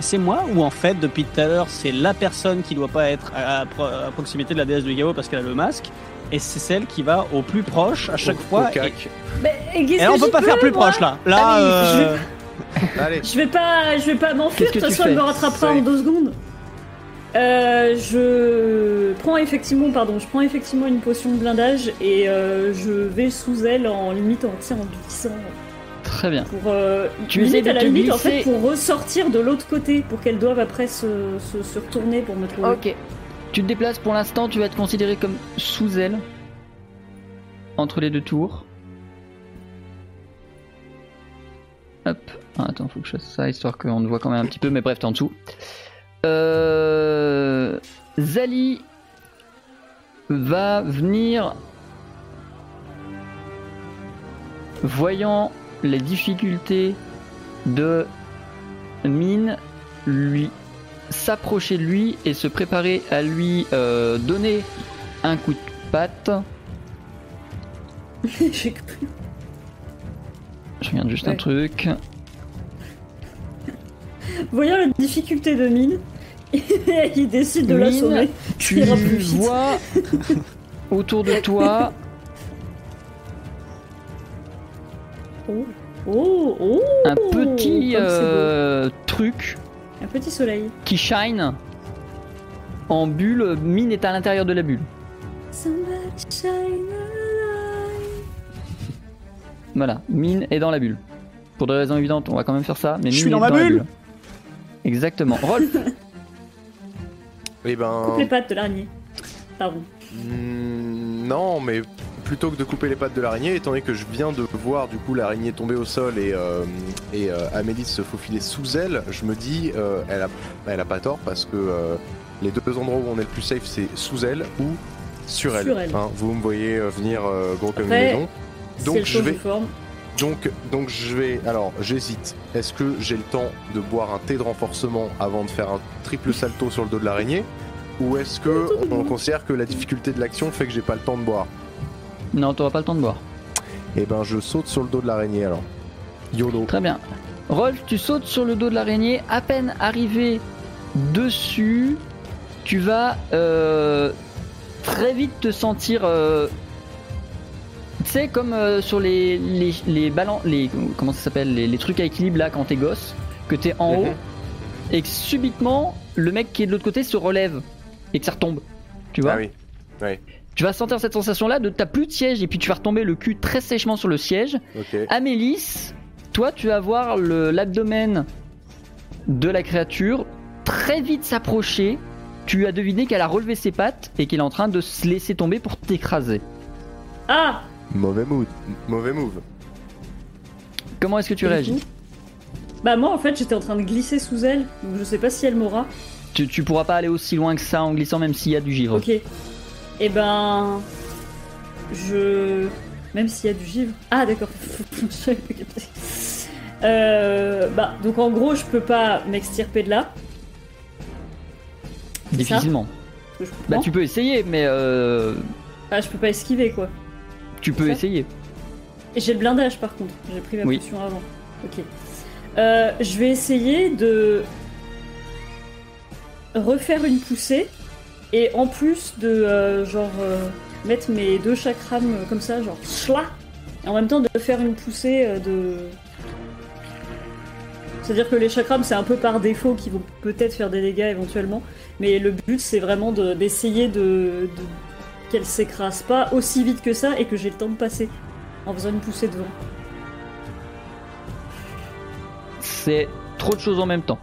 C'est moi ou en fait, depuis tout à l'heure, c'est la personne qui doit pas être à, à pro- à proximité de la déesse du Gao parce qu'elle a le masque et c'est celle qui va au plus proche à chaque Au- fois. au cac. Mais et Et, et on peut pas faire plus proche là. Là, Ah, euh, je Allez, Je vais pas, je vais pas m'enfuir. De que toute façon, elle me rattrapera en deux secondes. Euh, je prends effectivement, pardon, je prends effectivement une potion de blindage et euh, je vais sous elle en limite en, en glissant Très bien. pour euh, Tu limite, à la te limite en fait pour ressortir de l'autre côté pour qu'elles doivent après se, se, se retourner pour me trouver. Ok. Tu te déplaces pour l'instant, tu vas être considéré comme sous elle. Entre les deux tours. Hop. Ah, attends, faut que je fasse ça histoire qu'on te voit quand même un petit peu, mais bref, t'es en dessous. Euh... Zali va venir. Voyant les difficultés de Mine, lui s'approcher de lui et se préparer à lui euh, donner un coup de patte. J'ai cru. Je regarde juste un truc. Voyant la difficulté de mine, il décide de Mine, l'assommer. Tu vois autour de toi Oh, oh, oh un petit euh, truc Un petit soleil. qui shine en bulle. Mine est à l'intérieur de la bulle. Voilà, Mine est dans la bulle. Pour des raisons évidentes, on va quand même faire ça. Mais Je Mine suis dans est ma la bulle. Exactement. Rolf, Eh ben. Coupe les pattes de l'araignée. Pardon. Hmm, non, mais plutôt que de couper les pattes de l'araignée, étant donné que je viens de voir du coup l'araignée tomber au sol et, euh, et euh, Amélie se faufiler sous elle, je me dis, euh, elle, a, elle a pas tort parce que les deux endroits où on est le plus safe, c'est sous elle ou sur elle. Sur elle. Hein, vous me voyez venir gros comme Après, une maison. Donc je vais, donc, donc je vais. Alors, j'hésite. Est-ce que j'ai le temps de boire un thé de renforcement avant de faire un triple salto sur le dos de l'araignée? Ou est-ce que on considère que la difficulté de l'action fait que j'ai pas le temps de boire? Non, t'auras pas le temps de boire. Eh ben, je saute sur le dos de l'araignée alors. YOLO. Très bien. Rolf, tu sautes sur le dos de l'araignée. À peine arrivé dessus, tu vas euh, très vite te sentir. euh, tu sais, comme euh, sur les, les, les ballons. Les, comment ça s'appelle les, les trucs à équilibre là quand t'es gosse, que t'es en Mhm. haut, et que subitement, le mec qui est de l'autre côté se relève et que ça retombe. Tu vois? Ah oui. Tu vas sentir cette sensation là de t'as plus de siège et puis tu vas retomber le cul très sèchement sur le siège. Ok. Amélis, toi tu vas voir le- l'abdomen de la créature très vite s'approcher. Tu as deviné qu'elle a relevé ses pattes et qu'elle est en train de se laisser tomber pour t'écraser. Ah Mauvais mood. Mauvais move. Comment est-ce que tu Et réagis Bah moi en fait j'étais en train de glisser sous elle, donc je sais pas si elle m'aura. tu, tu pourras pas aller aussi loin que ça en glissant même s'il y a du givre. Ok. Et ben... Je... Même s'il y a du givre... Ah d'accord. Euh, bah donc en gros je peux pas m'extirper de là. Ça Difficilement. je Bah tu peux essayer mais euh, Ah je peux pas esquiver quoi. tu peux essayer. Et j'ai le blindage par contre, j'ai pris ma Oui. potion avant. Ok. Euh, je vais essayer de refaire une poussée et en plus de euh, genre euh, mettre mes deux chakrams euh, comme ça, genre schla, et en même temps de faire une poussée de. C'est-à-dire que les chakrams c'est un peu par défaut qui vont peut-être faire des dégâts éventuellement, mais le but c'est vraiment de- d'essayer de, de- qu'elle s'écrase pas aussi vite que ça et que j'ai le temps de passer en faisant une poussée devant. C'est trop de choses en même temps.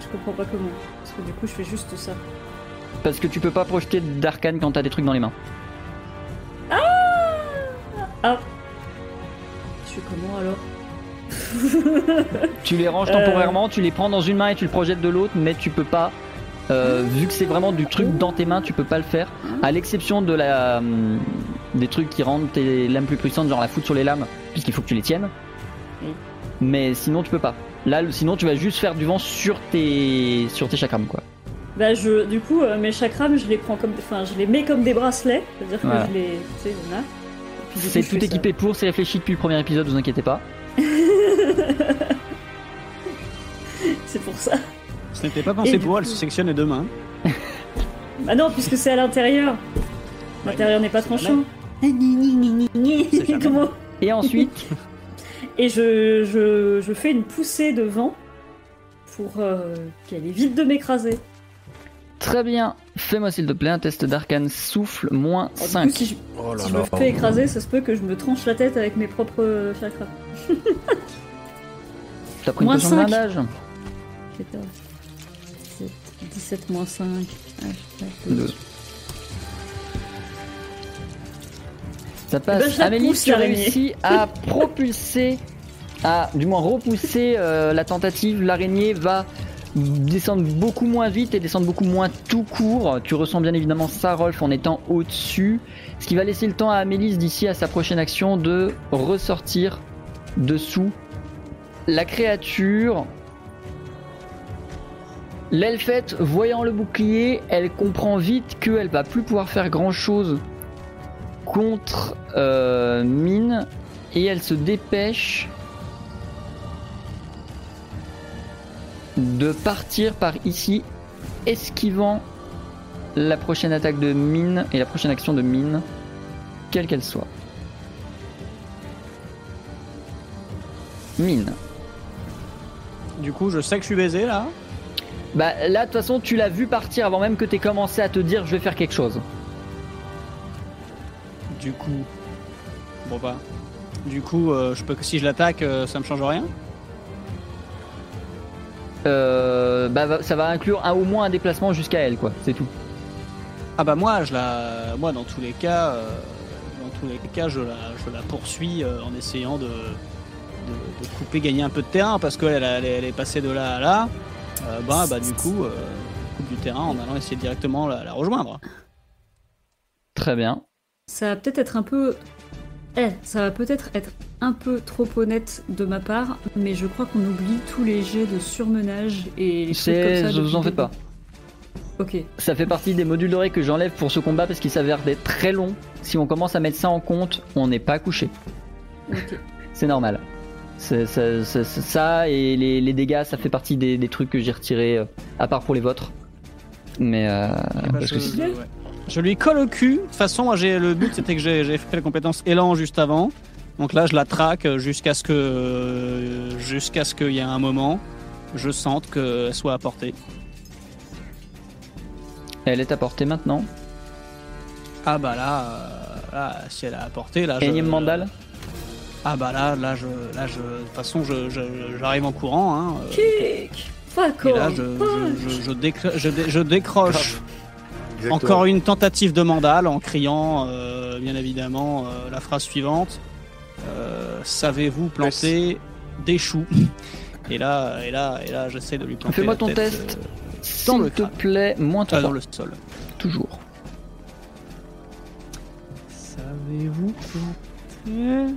Je comprends pas comment. Que du coup, je fais juste ça. Parce que tu peux pas projeter d'arcane quand t'as des trucs dans les mains. Ah Je fais comment alors Tu les ranges Euh. temporairement, tu les prends dans une main et tu le projettes de l'autre, mais tu peux pas. euh, vu que c'est vraiment du truc dans tes mains, tu peux pas le faire. À l'exception de la hum, des trucs qui rendent tes lames plus puissantes, genre la foutre sur les lames, puisqu'il faut que tu les tiennes. Oui. Mais sinon tu peux pas. Là, sinon tu vas juste faire du vent sur tes sur tes chakrams quoi. Bah, je, du coup, euh, mes chakrams, je les prends comme. Enfin, je les mets comme des bracelets. C'est-à-dire que je les. Tu sais, voilà. C'est tout équipé pour, c'est réfléchi depuis le premier épisode, vous inquiétez pas. C'est pour ça. Ce n'était pas pensé pour, elle coup- se sectionne deux mains. Bah, non, puisque c'est à l'intérieur. L'intérieur n'est pas tranchant. Comment Et ensuite, et je, je, je, fais une poussée de vent pour euh, qu'elle évite de m'écraser. Très bien. Fais-moi s'il te plaît un test d'arcane souffle moins ah, 5. Si je, me fais écraser, ça se peut que je me tranche la tête avec mes propres euh, chakras. T'as pris moins une potion de 17 moins 5. 12. Ça Eh ben, passe. Amélie, tu réussis à propulser, à du moins repousser euh, la tentative. L'araignée va descendre beaucoup moins vite et descendre beaucoup moins tout court. Tu ressens bien évidemment ça, Rolf, en étant au-dessus. Ce qui va laisser le temps à Amélis d'ici à sa prochaine action de ressortir dessous la créature. L'elfette, voyant le bouclier, elle comprend vite qu'elle va plus pouvoir faire grand chose contre euh, Mine et elle se dépêche de partir par ici, esquivant la prochaine attaque de Mine et la prochaine action de Mine, quelle qu'elle soit. Mine. Du coup, je sais que je suis baisé là. Bah là, de toute façon, tu l'as vu partir avant même que tu commencé à te dire je vais faire quelque chose. Du coup. Bon bah. Du coup, euh, je peux que si je l'attaque, euh, ça me change rien? Euh, bah, ça va inclure un, au moins un déplacement jusqu'à elle, quoi. C'est tout. Ah bah moi, je la, moi dans tous les cas, euh, dans tous les cas, je la, je la poursuis euh, en essayant de, de, de couper, gagner un peu de terrain parce qu'elle elle, elle est passée de là à là. Bah, bah du coup, coupe du terrain en allant essayer directement la, la rejoindre. Très bien. Ça va peut-être être un peu. Eh, ça va peut-être être un peu trop honnête de ma part, mais je crois qu'on oublie tous les jets de surmenage et les trucs comme C'est, ça. je depuis vous en le fais début. pas. Ok. Ça fait partie des modules d'oreille que j'enlève pour ce combat parce qu'il s'avère d'être très long. Si on commence à mettre ça en compte, on n'est pas couché. Ok. C'est normal. Ça et les, les dégâts, ça fait partie des, des trucs que j'ai retirés, euh, à part pour les vôtres. Mais euh, parce que si- ouais. Je lui colle au cul. De toute façon, moi, j'ai le but c'était que j'ai j'ai fait la compétence élan juste avant. Donc là, je la traque jusqu'à ce que jusqu'à ce qu'il y ait un moment, je sente qu'elle soit à portée. elle est à portée maintenant. Ah bah là, euh, là, si elle est à portée, là, je, Énième mandal. Ah bah là, là, je, là, je, de toute façon, je, je- j'arrive en courant. Hein, euh, Kick et là, je, je, je, je décro- je dé- je décroche Exactement. encore une tentative de mandal en criant, euh, bien évidemment, euh, la phrase suivante Euh, Savez-vous planter des choux Et là, et là, et là, j'essaie de lui planter. Fais-moi ton tête, test. dans S'il le te crâne. plaît, moins 3. dans le sol. Toujours. Savez-vous planter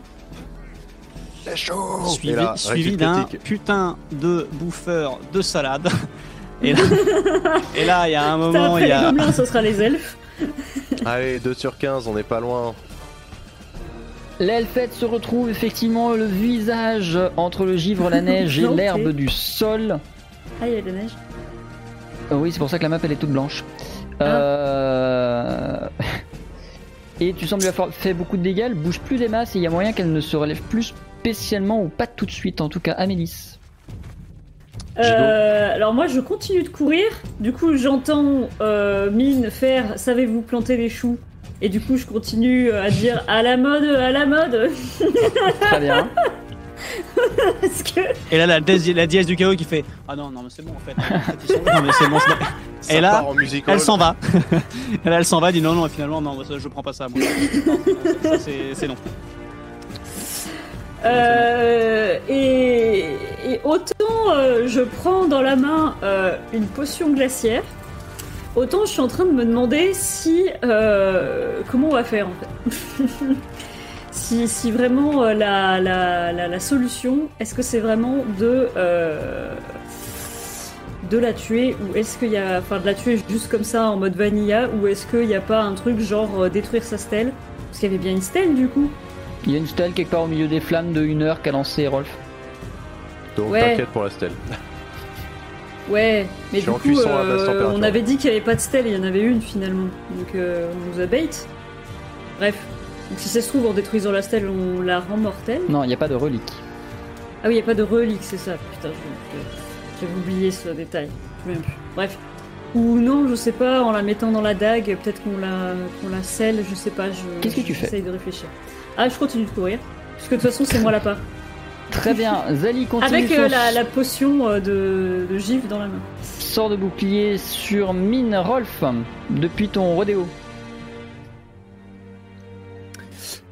chaud suivi, suivi d'un putain de bouffeur de salade. Et là, et là, il y a un moment, après il y a. les gobelins, ce sera les elfes. Allez, 2 sur 15, on n'est pas loin. L'elfette se retrouve effectivement le visage entre le givre, la neige et l'herbe du sol. Ah, il y a de la neige. Euh, Oui, c'est pour ça que la map elle est toute blanche. Euh... Et tu sembles lui avoir fait beaucoup de dégâts, elle bouge plus des masses et il y a moyen qu'elle ne se relève plus spécialement ou pas tout de suite, en tout cas Amélis. Euh, alors moi je continue de courir, du coup j'entends euh, Mine faire savez-vous planter les choux? Et du coup je continue à dire à la mode, à la mode Très bien. parce que Et là, la, dièse du chaos qui fait Ah non, non, mais c'est bon en fait. Non, mais c'est bon. c'est Et là. Elle s'en va. et là, elle s'en va, dit non, non, finalement, non, ça, je prends pas ça. Moi. Non, ça, c'est- c'est non. Euh, et, autant euh, je prends dans la main euh, une potion glaciaire, autant je suis en train de me demander si comment on va faire en fait. si, vraiment la, la, solution, est-ce que c'est vraiment de de la tuer ou est-ce qu'il y a enfin de la tuer juste comme ça en mode vanilla ou est-ce qu'il n'y a pas un truc genre détruire sa stèle? Parce qu'il y avait bien une stèle du coup. Il y a une stèle quelque part au milieu des flammes de une heure qu'a lancé Rolf. Donc Ouais. t'inquiète pour la stèle. Ouais, mais du coup, euh, on avait dit qu'il n'y avait pas de stèle, il y en avait une finalement. Donc euh, on nous a bait. Bref. Donc si ça se trouve, en détruisant la stèle, on la rend mortelle. Non, il n'y a pas de relique. Ah oui, il n'y a pas de relique, c'est ça. Putain, je... J'avais oublié ce détail. Je plus. Bref. Ou non, je sais pas, en la mettant dans la dague, peut-être qu'on la, qu'on la scelle, je sais pas. je- Qu'est-ce que tu fais? J'essaye de réfléchir. Ah, je continue de courir. Parce que de toute façon, c'est moi la part. Très bien, Zali continue Avec son euh, la, la potion euh, de, de gifle dans la main. sort de bouclier sur Mine Rolf depuis ton rodéo.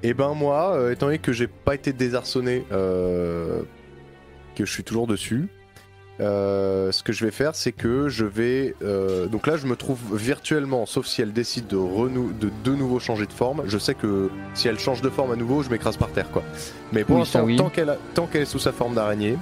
Et ben moi, euh, étant donné que j'ai pas été désarçonné, euh, que je suis toujours dessus, euh, ce que je vais faire, c'est que je vais. euh, donc là, je me trouve virtuellement, sauf si elle décide de, renou de de nouveau changer de forme. Je sais que si elle change de forme à nouveau, je m'écrase par terre, quoi. Mais pour Oui, l'instant, oui. tant qu'elle a- tant qu'elle est sous sa forme d'araignée,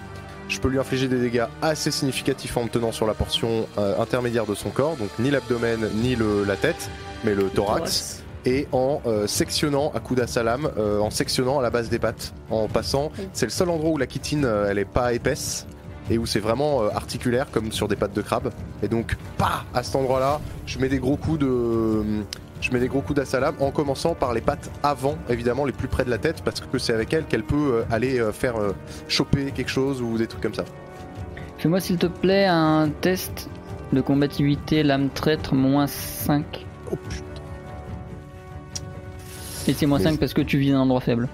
je peux lui infliger des dégâts assez significatifs en me tenant sur la portion euh, intermédiaire de son corps, donc ni l'abdomen ni le, la tête, mais le thorax et en euh, sectionnant à coups d'assalam, euh, en sectionnant à la base des pattes, en passant. Oui. C'est le seul endroit où la chitine euh, elle est pas épaisse et où c'est vraiment euh, articulaire comme sur des pattes de crabe. Et donc, pas à cet endroit-là, je mets des gros coups de, je mets des gros coups d'assalam en commençant par les pattes avant, évidemment les plus près de la tête, parce que c'est avec elle qu'elle peut euh, aller euh, faire choper quelque chose ou des trucs comme ça. Fais-moi s'il te plaît un test de combativité lame traître moins 5. Oh putain. Et c'est moins Mais 5 c'est- parce que tu vises un endroit faible.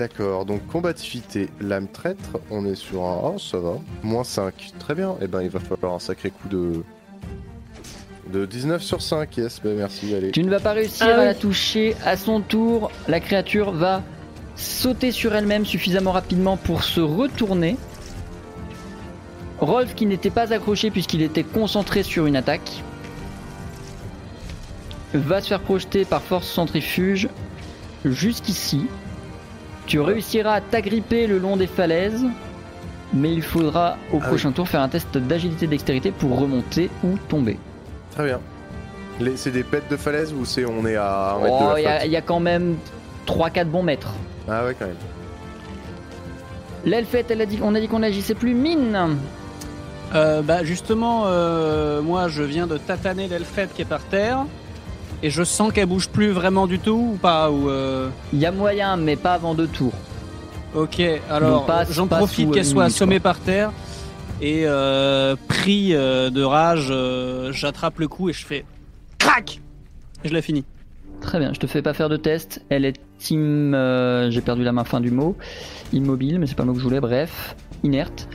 D'accord, donc combativité, lame traître, on est sur un. Oh, ça va. Moins 5. Très bien. Et ben, il va falloir un sacré coup de. De 19 sur 5, yes, ben merci, allez. Tu ne vas pas réussir Ah à oui. la toucher. À son tour, la créature va sauter sur elle-même suffisamment rapidement pour se retourner. Rolf, qui n'était pas accroché puisqu'il était concentré sur une attaque, va se faire projeter par force centrifuge jusqu'ici. Tu réussiras à t'agripper le long des falaises, mais il faudra au Ah prochain tour faire un test d'agilité dextérité pour remonter ou tomber. Très bien. C'est des bêtes de falaise ou c'est on est à Oh, il y, a- y quand même 3-4 bons mètres. Ah ouais, quand même. L'elfette, elle a dit, on a dit qu'on n'agissait plus. Mine Euh, bah justement, euh, moi je viens de tataner l'elfette qui est par terre et je sens qu'elle bouge plus vraiment du tout ou pas ou euh, Il y a moyen, mais pas avant deux tours. Ok, alors j'en profite sous, qu'elle euh, soit assommée par terre et euh, pris euh, de rage, euh, j'attrape le coup et je fais crac et je la finis. Très bien, je te fais pas faire de test. Elle est team. euh, J'ai perdu la main fin du mot. Immobile, mais c'est pas le mot que je voulais. Bref, inerte.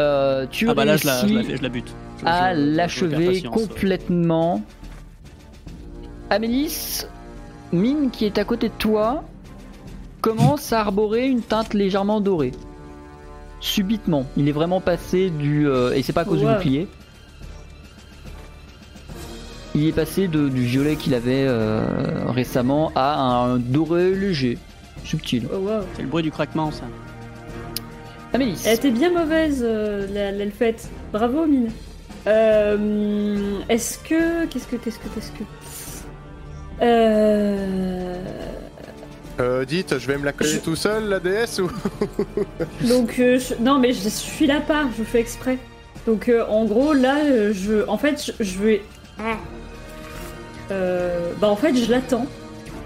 Euh, tu Ah bah là je la, je la, je la bute. Je- à l'achever complètement. Amélis, Mine qui est à côté de toi, commence à arborer une teinte légèrement dorée. Subitement, il est vraiment passé du. euh, et c'est pas à cause du bouclier. Il est passé de- du violet qu'il avait euh, récemment à un doré léger, subtil. Oh. C'est le bruit du craquement ça. Amélis, Elle était bien mauvaise, euh, la- l'elfette. Bravo, Mine. Euh, est-ce que. Qu'est-ce que. Qu'est-ce que. Qu'est-ce que. Euh. Euh, dites, je vais me la coller Je- tout seul, la DS ou Donc, euh, je- non, mais je suis là part, je fais exprès. Donc, euh, en gros, là, je. En fait, je, je vais. Euh, bah, en fait, je l'attends.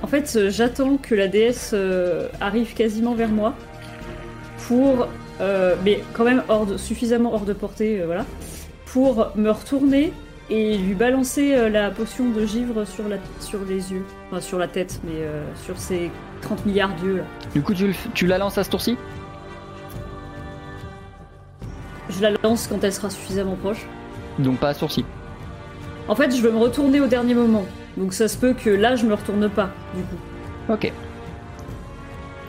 En fait, j'attends que la déesse euh, arrive quasiment vers moi. Pour. euh, mais quand même hors de- suffisamment hors de portée, euh, voilà. Pour me retourner et lui balancer euh, la potion de givre sur, la, sur les yeux. Enfin, sur la tête, mais euh, sur ces 30 milliards d'yeux là. du coup, tu, le tu la lances à ce tour-ci? Je la lance quand elle sera suffisamment proche. Donc pas à sourcil. En fait, je veux me retourner au dernier moment. Donc ça se peut que là, je me retourne pas, du coup. Ok.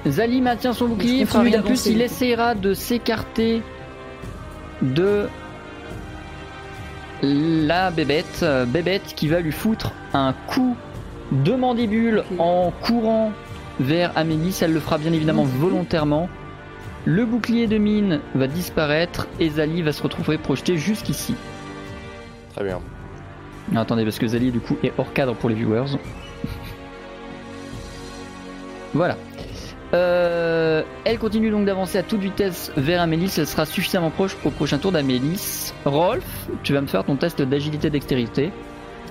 Zali maintient son bouclier, Je il fera continue rien de plus, d'avancer, il essaiera de s'écarter de la bébête. Euh, Bébête qui va lui foutre un coup de mandibule en courant vers Amélie. Elle le fera bien évidemment Mhm. volontairement. Le bouclier de mine va disparaître et Zali va se retrouver projeté jusqu'ici. Très bien. Non, attendez, parce que Zali, du coup, est hors cadre pour les viewers. voilà. Euh, elle continue donc d'avancer à toute vitesse vers Amélis. Elle sera suffisamment proche au prochain tour d'Amélis. Rolf, tu vas me faire ton test d'agilité dextérité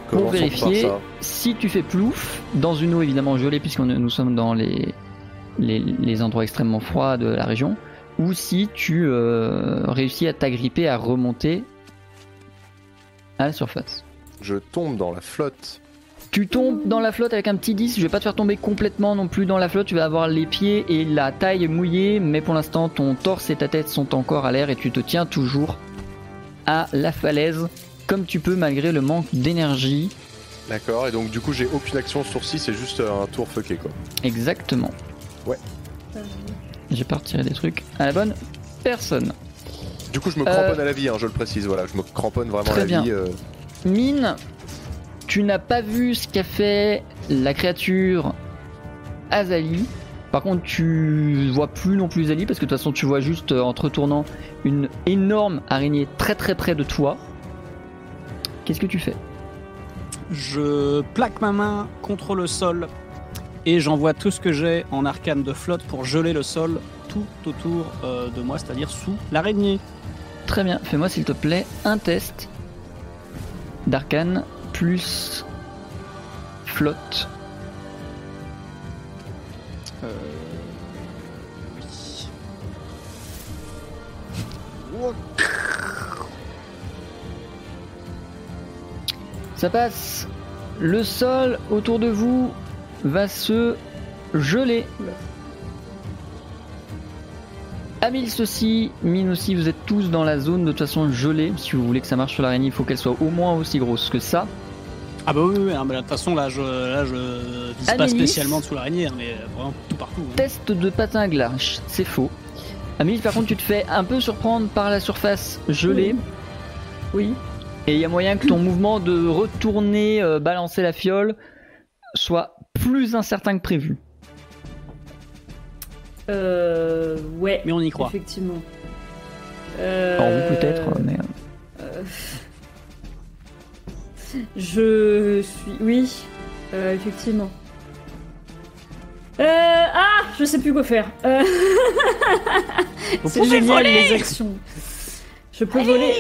pour vérifier si tu fais plouf dans une eau évidemment gelée puisque nous sommes dans les, les, les endroits extrêmement froids de la région. ou si tu euh, réussis à t'agripper, à remonter à la surface. Je tombe dans la flotte. Tu tombes dans la flotte avec un petit 10, je vais pas te faire tomber complètement non plus dans la flotte, tu vas avoir les pieds et la taille mouillée, mais pour l'instant ton torse et ta tête sont encore à l'air et tu te tiens toujours à la falaise comme tu peux malgré le manque d'énergie. D'accord, et donc du coup j'ai aucune action sourcil, c'est juste un tour fucké quoi. Exactement. J'ai pas retiré des trucs à la bonne personne. Du coup je me Euh, cramponne à la vie, hein, je le précise, voilà, je me cramponne vraiment Très à la bien. vie. euh. Mine, tu n'as pas vu ce qu'a fait la créature Azali. Par contre, tu vois plus non plus Azali parce que de toute façon, tu vois juste euh, en te retournant une énorme araignée très très près de toi. Qu'est-ce que tu fais? Je plaque ma main contre le sol et j'envoie tout ce que j'ai en arcane de flotte pour geler le sol tout autour euh, de moi, c'est-à-dire sous l'araignée. Très bien, fais-moi s'il te plaît un test d'arcane plus flotte. Euh, oui. Ça passe. Le sol autour de vous va se geler. Amils aussi, Mine aussi, vous êtes tous dans la zone de toute façon gelée. Si vous voulez que ça marche sur l'araignée, il faut qu'elle soit au moins aussi grosse que ça. Ah bah oui, oui, hein, de toute façon là je, là, je vise pas Amélis. spécialement dessous l'araignée, hein, mais vraiment tout partout. hein. Test de patin à glace, c'est faux. Amils, par contre, tu te fais un peu surprendre par la surface gelée. Oui. Et il y a moyen que ton mouvement de retourner, euh, balancer la fiole, soit plus incertain que prévu. Euh, ouais. Mais on y croit. Effectivement. Alors vous peut-être, mais... Euh, Je suis. Oui, euh, effectivement. Euh, ah, je sais plus quoi faire. Euh, Vous c'est pouvez génial voler les actions. Je peux voler.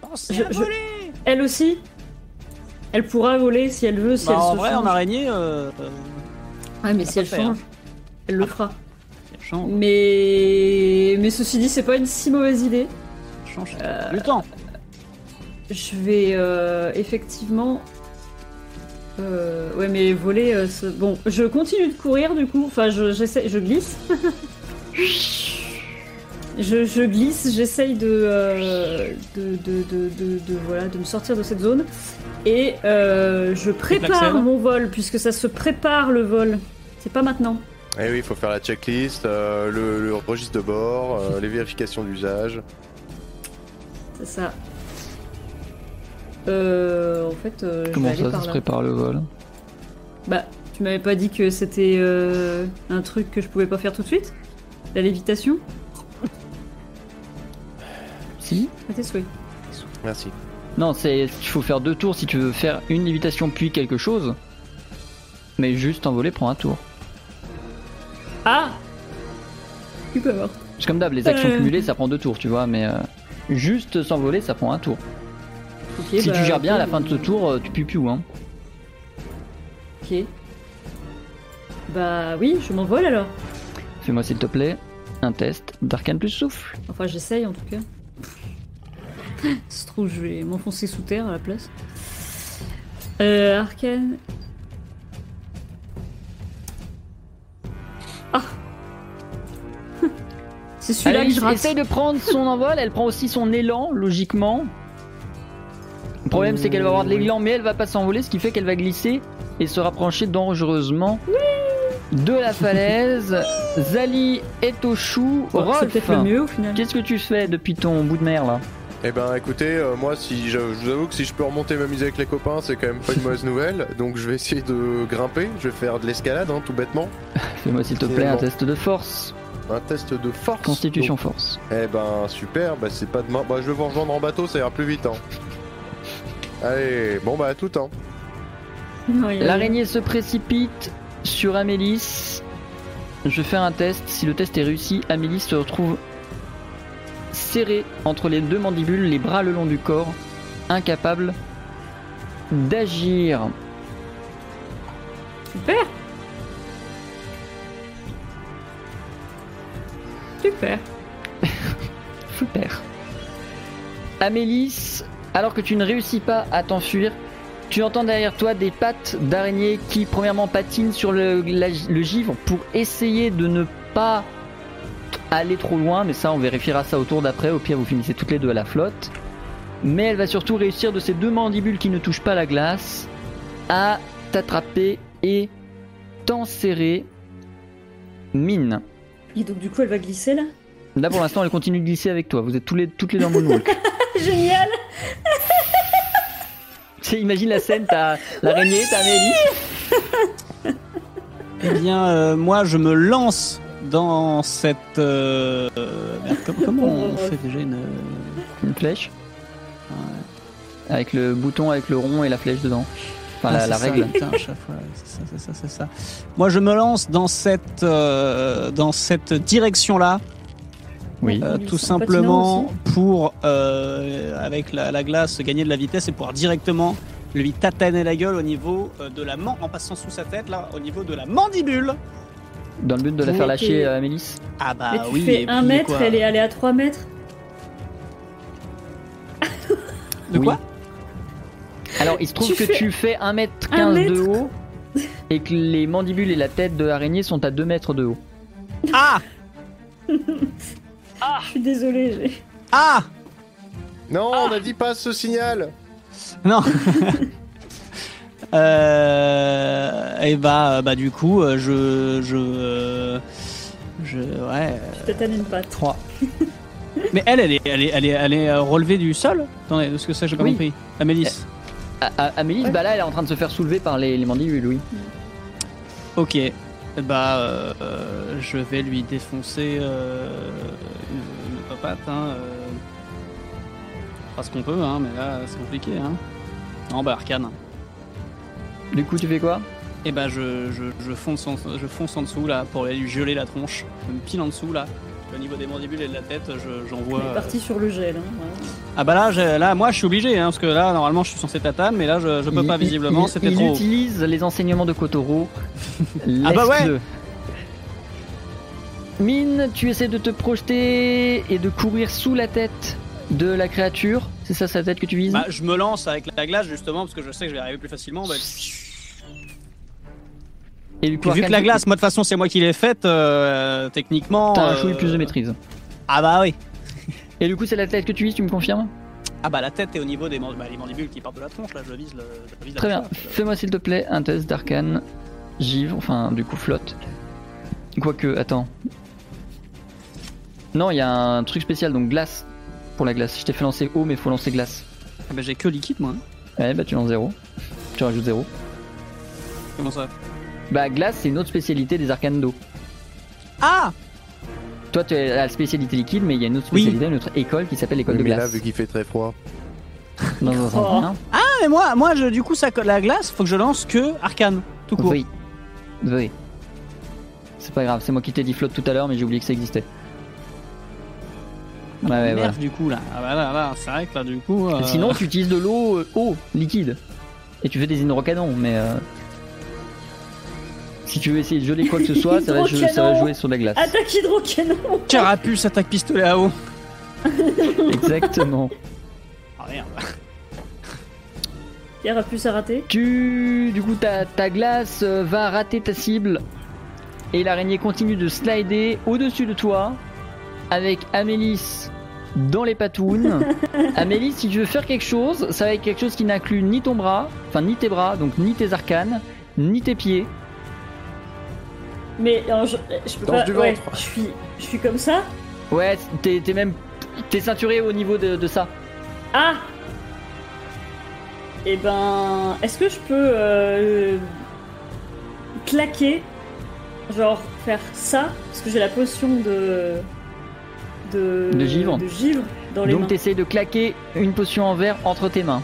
Bah, Je- à je- voler elle aussi. Elle pourra voler si elle veut, si Bah, elle en se vrai, change. en araignée, euh, Ah, mais si elle le faire. change, elle le fera. elle change, Mais mais ceci dit, c'est pas une si mauvaise idée. elle change. Euh, Du temps. Je vais euh, effectivement. Euh, ouais, mais voler. euh, bon, je continue de courir du coup. Enfin, je, j'essaie, je glisse. je, je glisse, j'essaye de, euh, de, de, de, de- de- voilà, de me sortir de cette zone. Et euh, je prépare mon vol, puisque ça se prépare le vol. C'est pas maintenant. Eh oui, il faut faire la checklist, euh, le, le registre de bord, euh, les vérifications d'usage. C'est ça. Euh, en fait, euh, je vais Comment aller ça, par ça se là. prépare le vol Bah, tu m'avais pas dit que c'était euh, un truc que je pouvais pas faire tout de suite? La lévitation? Si À tes souhaits. Merci. Non, c'est il faut faire deux tours si tu veux faire une lévitation puis quelque chose. Mais juste envoler prend un tour. Ah Tu peux voir. C'est comme d'hab, les actions Euh. cumulées ça prend deux tours, tu vois, mais euh, juste s'envoler ça prend un tour. Si bah, tu gères bien, à la fin de ce tour, euh, tu pues plus, hein. Ok. Bah oui, je m'envole alors. Fais-moi s'il te plaît un test d'arcane plus souffle. Enfin, j'essaye en tout cas. Se trouve, je vais m'enfoncer sous terre à la place. Euh, Arcane. Ah C'est celui-là Allez, que je rate. essaye de prendre son envol, elle prend aussi son élan, logiquement. Le problème, c'est qu'elle va avoir de l'élan, mais elle va pas s'envoler, ce qui fait qu'elle va glisser et se rapprocher dangereusement de la falaise. Zali est au chou. C'est Rolf, le mieux au final. qu'est-ce que tu fais depuis ton bout de mer là? Eh ben écoutez, euh, moi si je, je vous avoue que si je peux remonter m'amuser avec les copains, c'est quand même pas une mauvaise nouvelle. Donc je vais essayer de grimper, je vais faire de l'escalade, hein, tout bêtement. Fais-moi s'il te plaît un test de force. Un test de force. Constitution Donc, force. eh ben super, bah c'est pas demain. Bah je vais vous rejoindre en bateau, ça ira plus vite. Hein. Allez, bon bah à tout temps. L'araignée se précipite sur Amélis. Je vais faire un test. Si le test est réussi, Amélis se retrouve serrée entre les deux mandibules, les bras le long du corps, incapable d'agir. Super Super Super. Amélis, alors que tu ne réussis pas à t'enfuir, tu entends derrière toi des pattes d'araignée qui, premièrement, patinent sur le, la- le givre pour essayer de ne pas aller trop loin, mais ça, on vérifiera ça au tour d'après. Au pire, vous finissez toutes les deux à la flotte. Mais elle va surtout réussir de ses deux mandibules qui ne touchent pas la glace à t'attraper et t'enserrer. Mine. Et donc du coup, elle va glisser là? Là pour l'instant elle continue de glisser avec toi. Vous êtes tous les, toutes les deux en moonwalk. Génial imagine la scène, t'as l'araignée, t'as Amélie. Eh bien, euh, moi, je me lance dans cette. euh, merde, comment on fait déjà une. Une flèche. Avec le bouton, avec le rond et la flèche dedans. Enfin la, Ah, la c'est ça, règle. putain, à chaque fois, c'est ça, c'est ça, c'est ça. Moi, je me lance dans cette, euh, dans cette direction-là, Oui. euh, tout simplement pour, euh, avec la, la glace, gagner de la vitesse et pouvoir directement lui tataner la gueule au niveau euh, de la man- en passant sous sa tête là, au niveau de la mandibule. Dans le but de la Oui, faire lâcher à Amélis. Ah bah Mais tu oui. fais et 1 puis mètre, quoi elle est allée à 3 mètres. De Oui. quoi? Alors il se trouve Tu que fais tu fais 1m15 un de mètre haut et que les mandibules et la tête de l'araignée sont à 2 mètres de haut. Ah Je suis désolée. j'ai- Ah Non, on a dit pas ce signal. Non. euh, et bah, bah du coup, euh, je, je, euh, je, ouais. Je te une patte. 3. Mais elle, elle est, elle est, elle est, elle est euh, relevée du sol? Attendez, de ce que ça, j'ai pas Oui. compris? Amélis. A- A- Amélis, Ouais. bah là elle est en train de se faire soulever par les, les mandibules, oui. Ok. Bah, euh, je vais lui défoncer euh, une, une papate, hein. euh, parce qu'on peut, hein, mais là, c'est compliqué, hein. Non, bah, arcane. Du coup tu fais quoi? Et bah, je, je, je, fonce en, je fonce en dessous, là, pour aller lui geler la tronche. Pile en dessous, là. Au niveau des mandibules et de la tête, je- j'envoie. On est euh, parti sur le gel. hein. Ah bah là, là, moi, je suis obligé, hein, parce que là, normalement, je suis censé tatane, mais là, je, je peux Il- pas, il- visiblement, il- c'était il trop. haut. utilise les enseignements de Kotoro. Ah bah ouais. Mine, tu essaies de te projeter et de courir sous la tête de la créature. C'est ça sa tête que tu vises Bah, je me lance avec la glace, justement, parce que je sais que je vais arriver plus facilement. Bah, Et du coup, Puis vu que la glace, moi de toute façon c'est moi qui l'ai faite, euh, techniquement. T'as un euh, chouille plus de maîtrise. Ah bah oui. Et du coup, c'est la tête que tu vises, tu me confirmes? Ah bah la tête est au niveau des bah, les mandibules qui partent de la tronche, là je vise le. je vise la Très bien. tronche. Fais-moi s'il te plaît un test d'arcane. Givre, enfin du coup flotte. Quoique, attends. Non, il y a un truc spécial, donc glace pour la glace. Je t'ai fait lancer eau, mais faut lancer glace. Ah bah j'ai que liquide moi. hein. Ouais, bah tu lances zéro. Tu rajoutes zéro. Comment ça? Bah glace, c'est une autre spécialité des arcanes d'eau. Ah Toi, tu as la spécialité liquide, mais il y a une autre Oui. spécialité, une autre école qui s'appelle l'école de mais là, glace. vu qu'il fait très froid. Dans un sens Oh. bien. Ah mais moi, moi je, du coup ça colle la glace, faut que je lance que arcane, tout court. Oui. Oui. C'est pas grave, c'est moi qui t'ai dit flotte tout à l'heure, mais j'ai oublié que ça existait. Ouais, ouais, Merde voilà. du coup là. Ah bah là, là c'est vrai que là du coup. euh, Sinon, tu utilises de l'eau euh, eau, liquide. Et tu fais des hydrocanons, mais. euh, Si tu veux essayer de geler quoi que ce soit, ça va, jou- ça va Hydrocanon. jouer sur la glace. Attaque hydrocanon Carapuce attaque pistolet à eau. Exactement. Ah merde. Pierre a pu s'arrêter. Tu, du coup, ta, ta glace euh, va rater ta cible et l'araignée continue de slider au-dessus de toi avec Amélis dans les patounes. Amélis, si tu veux faire quelque chose, ça va être quelque chose qui n'inclut ni ton bras, enfin ni tes bras, donc ni tes arcanes, ni tes pieds. Mais je, je peux Danse pas. du ouais, ventre. je suis, je suis comme ça. Ouais, t'es t'es même t'es ceinturé au niveau de, de ça. Ah Eh ben, est-ce que je peux euh, claquer, genre faire ça, parce que j'ai la potion de de, De givre. de givre dans les Donc t'essayes de claquer une potion en verre entre tes mains.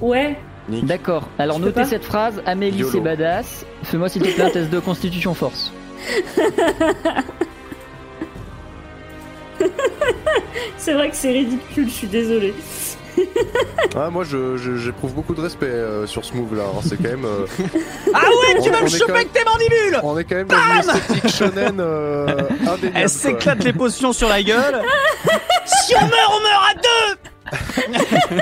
Ouais. D'accord. Alors notez cette phrase, Amélie c'est badass. Fais-moi s'il te plaît un test de constitution force. C'est vrai que c'est ridicule. Je suis désolée. Ah, moi, je- je- j'éprouve beaucoup de respect euh, sur ce move là. C'est quand même. euh, Ah ouais, tu On- vas on me choper avec tes mandibules on est quand même dans une esthétique shonen euh, indéniable. Elle s'éclate les potions sur la gueule. si on meurt, on meurt à deux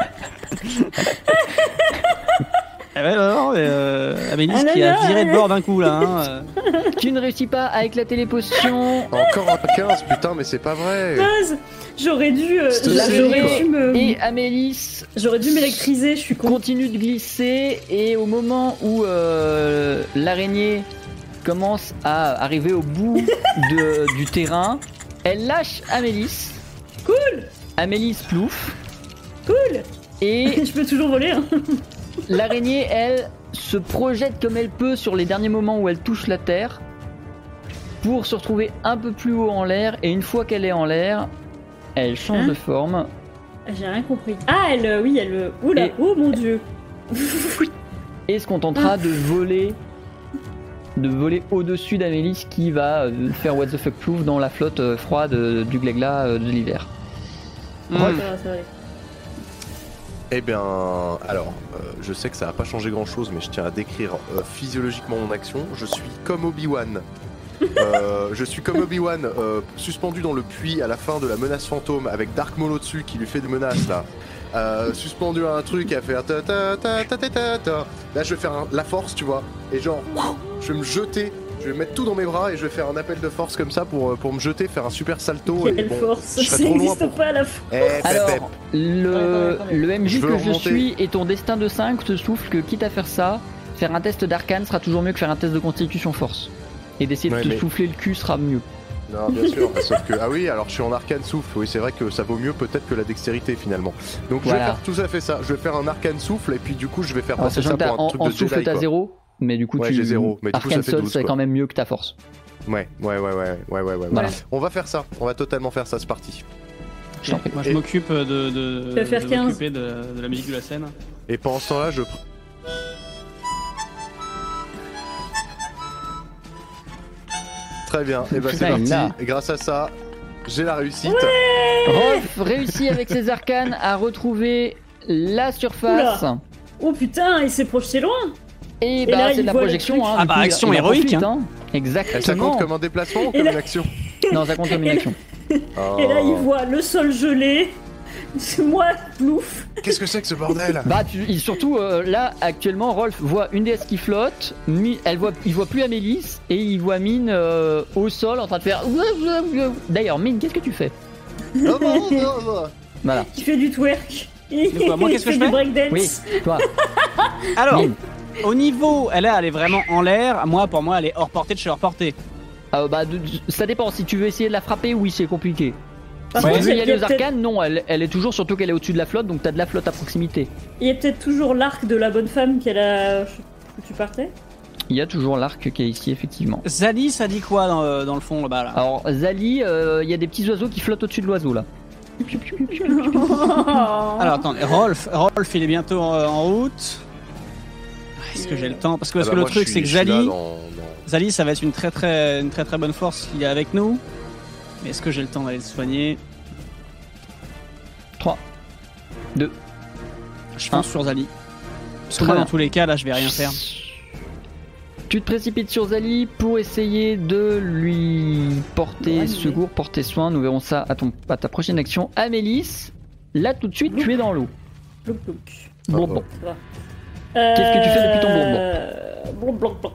Eh ben non, mais, euh, Amélis Ah qui a viré de ouais. bord d'un coup là. Hein, euh. Tu ne réussis pas à éclater les potions. Encore un 15, putain, mais c'est pas vrai. Buzz, J'aurais dû, euh, j'aurais dû me- Et Amélis j'aurais dû m'électriser. Je suis con. continue de glisser et au moment où euh, l'araignée commence à arriver au bout de- du terrain, elle lâche Amélis. Cool, Amélis plouf. cool. Et je peux toujours voler. Hein. l'araignée, elle, se projette comme elle peut sur les derniers moments où elle touche la terre pour se retrouver un peu plus haut en l'air. Et une fois qu'elle est en l'air, elle change Hein de forme. J'ai rien compris. Ah, elle, euh, oui, elle. euh, Oula, Et- oh mon dieu. et se contentera de voler de voler au-dessus d'Amélis qui va euh, faire what the fuck plouf dans la flotte froide du glégla euh, de l'hiver. Ça va, ça va aller. Eh bien, alors, euh, je sais que ça va pas changer grand chose, mais je tiens à décrire euh, physiologiquement mon action. Je suis comme Obi-Wan. Euh, je suis comme Obi-Wan, suspendu dans le puits à la fin de la menace fantôme avec Dark Maul au-dessus qui lui fait des menaces là. Euh, suspendu à un truc à faire ta ta ta ta ta ta ta. Là, je vais faire un- la force, tu vois, et genre, je vais me jeter, je vais mettre tout dans mes bras et je vais faire un appel de force comme ça pour, euh, pour me jeter, faire un super salto. et Quelle bon, force. Ça trop loin n'existe pour- pas à la fin. Eh, pep, pep. Alors, le, le MJ que je suis et ton destin de 5 te souffle que quitte à faire ça, faire un test d'arcane sera toujours mieux que faire un test de constitution force. Et d'essayer Ouais, de te mais- souffler le cul sera mieux. Non, bien sûr, sauf que. Ah oui, alors je suis en arcane souffle, oui, c'est vrai que ça vaut mieux peut-être que la dextérité finalement. Donc je vais faire tout à fait ça, je vais faire un arcane souffle et puis du coup je vais faire Alors, passer ça pour un en, truc en de souffle t'as quoi. 0, mais du coup Ouais, tu. j'ai zéro, mais du coup, ça Arcane fait Soul 12, c'est quoi. quand même mieux que ta force. Ouais, ouais, ouais, ouais, ouais, ouais, ouais, ouais. Voilà. On va faire ça, on va totalement faire ça, c'est parti. Je t'en prie. Moi je Et- m'occupe de, de, faire de 15. m'occuper de, de la musique de la scène. Et pendant ce temps-là, je. Très bien, et bah c'est Putain, parti. là. Grâce à ça, j'ai la réussite. Rolf réussit avec ses arcanes à retrouver la surface. Oh putain, il s'est projeté loin. Et, Et bah là, c'est il de la projection. Hein, Ah bah, coup, action il héroïque, profite, hein. hein. Exactement. ça compte comme un déplacement ou Et comme là- une action Non, ça compte comme une Et là- action. Et là, il Oh. voit le sol gelé. C'est moi, plouf. Qu'est-ce que c'est que ce bordel Bah tu, surtout euh, là actuellement Rolf voit une déesse qui flotte, Mi- elle voit, il voit plus Amélis et il voit Mine euh, au sol en train de faire. D'ailleurs Mine qu'est-ce que tu fais? Oh. Voilà. Il fait du twerk. De quoi Moi, qu'est-ce que je fais du breakdance. Oui, toi. Alors, Mine. Au niveau, elle, elle est vraiment en l'air. Moi, pour moi, elle est hors portée de chez hors portée. Euh, bah, de- ça dépend. Si tu veux essayer de la frapper, oui, c'est compliqué. Par Si tu veux il y y a aller aux peut-être- arcanes, non, elle, elle est toujours, surtout qu'elle est au-dessus de la flotte, donc t'as de la flotte à proximité. il y a peut-être toujours l'arc de la bonne femme qu'elle a. où tu partais? Il y a toujours l'arc qui est ici, effectivement. Zali, ça dit quoi dans, euh, dans le fond là-bas là? Alors, Zali, euh, il y a des petits oiseaux qui flottent au-dessus de l'oiseau là. Alors attendez, Rolf, Rolf, il est bientôt euh, en route. Est-ce que j'ai le temps Parce que, parce Ah que bah, le moi, truc c'est que Zali, dans- dans- Zali, ça va être une très très une très très bonne force s'il est avec nous. Mais est-ce que j'ai le temps d'aller le soigner? 3. 2. Je pense Un. sur Zali. Parce que moi, dans tous les cas, là, je vais rien faire. Tu te précipites sur Zali pour essayer de lui porter Ouais, secours, porter soin. Nous verrons ça à, ton, à ta prochaine action. Amélis, là tout de suite, tu es dans l'eau. Bon, Ah, bon. Qu'est-ce que tu fais depuis ton Euh, Blon, blon, blon.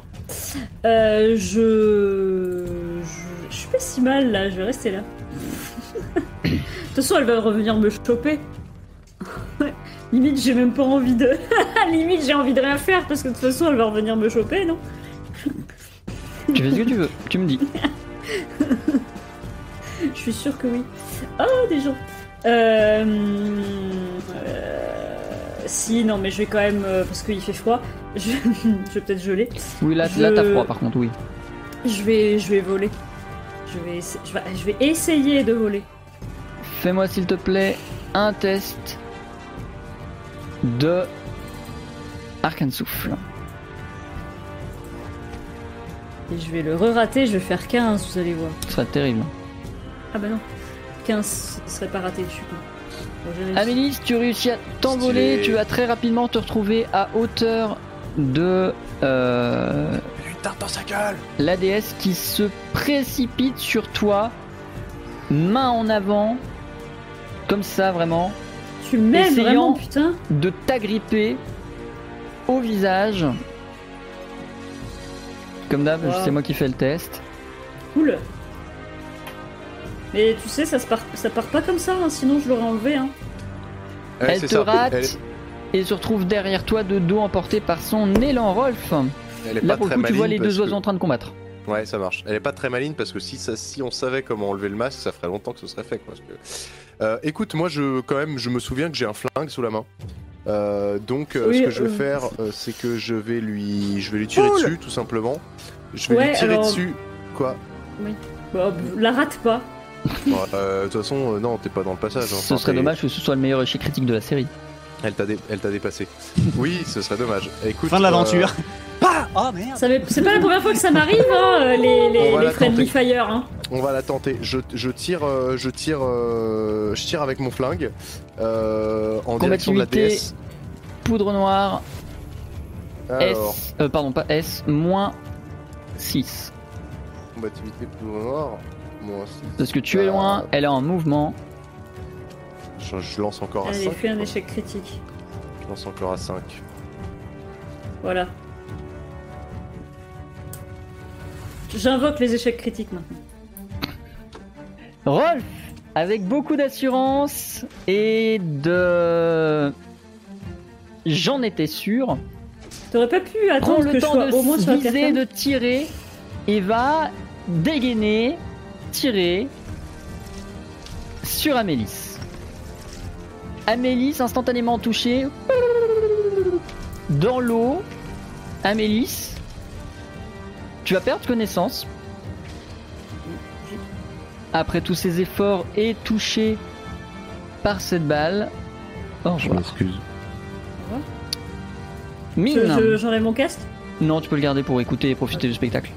Euh, je... je. Je suis pas si mal là, je vais rester là. De toute façon, elle va revenir me choper. Limite, j'ai même pas envie de. Limite, j'ai envie de rien faire parce que de toute façon, elle va revenir me choper, non? Tu fais ce que tu veux, tu me dis. Je suis sûre que oui. Oh, des gens. Euh... euh, Si, non, mais je vais quand même. euh, Parce qu'il fait froid. Je, je vais peut-être geler. Oui, là, t'as froid par contre, oui. Je vais, je vais voler. Je vais, essa- je vais, je vais essayer de voler. Fais-moi s'il te plaît un test de Arcane Souffle. Et je vais le re-rater, je vais faire 15, vous allez voir. Ce serait terrible. Ah bah non. 15, ce serait pas raté, je suis con. Amélis, tu réussis à t'envoler, Stylé. tu vas très rapidement te retrouver à hauteur de euh, Putain, dans sa gueule la déesse qui se précipite sur toi, main en avant, comme ça vraiment, Tu m'aimes vraiment, putain de t'agripper au visage. Comme d'hab, Wow. c'est moi qui fais le test. Cool. Mais tu sais, ça, se part, ça part pas comme ça, hein, sinon je l'aurais enlevé. Hein. Ouais, Elle te ça. rate Elle, et se retrouve derrière toi de dos emporté par son élan Rolf. elle est Là pas pour le très coup tu vois les deux oiseaux que- en train de combattre. Ouais, ça marche. Elle est pas très maligne parce que si, ça, si on savait comment enlever le masque, ça ferait longtemps que ce serait fait. Quoi, parce que- Euh, écoute, moi, je, quand même, je me souviens que j'ai un flingue sous la main. Euh, donc, euh, Oui, ce que je vais euh, faire, euh, c'est que je vais lui, je vais lui tirer Cool. dessus, tout simplement. Je vais Ouais, lui tirer alors- dessus. Quoi? Bah, la rate pas. Euh, De toute façon, euh, non, t'es pas dans le passage. hein. Ce Enfin, serait dommage que ce soit le meilleur échec critique de la série. Elle t'a dé- elle t'a dépassé. oui, ce serait dommage. Écoute, Fin de l'aventure. euh, Ah Oh merde Ça C'est pas la première fois que ça m'arrive, hein, les, les, friendly fire. Hein. On va la tenter. Je, je tire, euh, je tire, je tire avec mon flingue euh, en direction de la Combativité. DS. Poudre noire, Alors, S, euh, pardon pas S, moins 6. combativité poudre noire. Moi aussi. Parce que tu es Euh, loin, elle est en mouvement. Je, je lance encore à Allez, 5. fais un échec critique. Je lance encore à 5. Voilà. J'invoque les échecs critiques maintenant. Rolf, avec beaucoup d'assurance et de... J'en étais sûr. T'aurais pas pu Prends attendre le que je temps sois de au moins sur la de tirer et va dégainer, tirer sur Amélis. Amélis instantanément touchée dans l'eau. Amélis, tu vas perdre connaissance. Après tous ces efforts et touché par cette balle. Au revoir. m'excuse. Mine. Je- je- J'enlève mon casque? Non, tu peux le garder pour écouter et profiter du spectacle.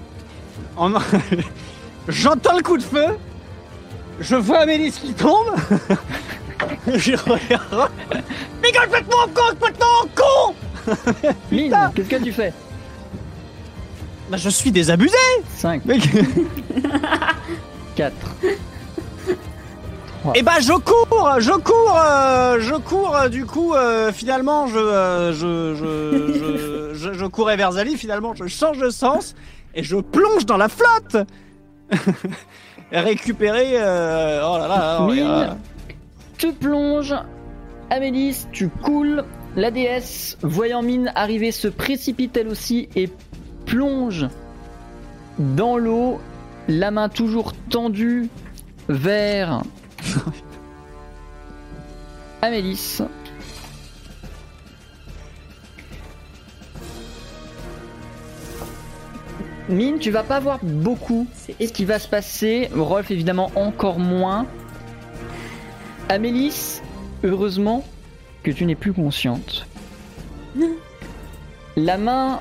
En- J'entends le coup de feu. Je vois Amélis qui tombe. je regarde. Mais complètement con, complètement con Mine, qu'est-ce que tu fais? Bah, je suis désabusé 5, Mec. 4. Et bah je cours, je cours, euh, je cours. euh, du coup, euh, finalement, je, euh, je, je, je, je, je courais vers Zali. Finalement, je change de sens et je plonge dans la flotte. Récupérer. euh, oh là là. oh. Mine, tu plonges. Amélis, tu coules. La déesse, voyant Mine arriver, se précipite elle aussi et plonge dans l'eau, la main toujours tendue vers Amélis. Mine, tu vas pas voir beaucoup ce qui va se passer. Rolf, évidemment, encore moins. Amélis, heureusement que tu n'es plus consciente. La main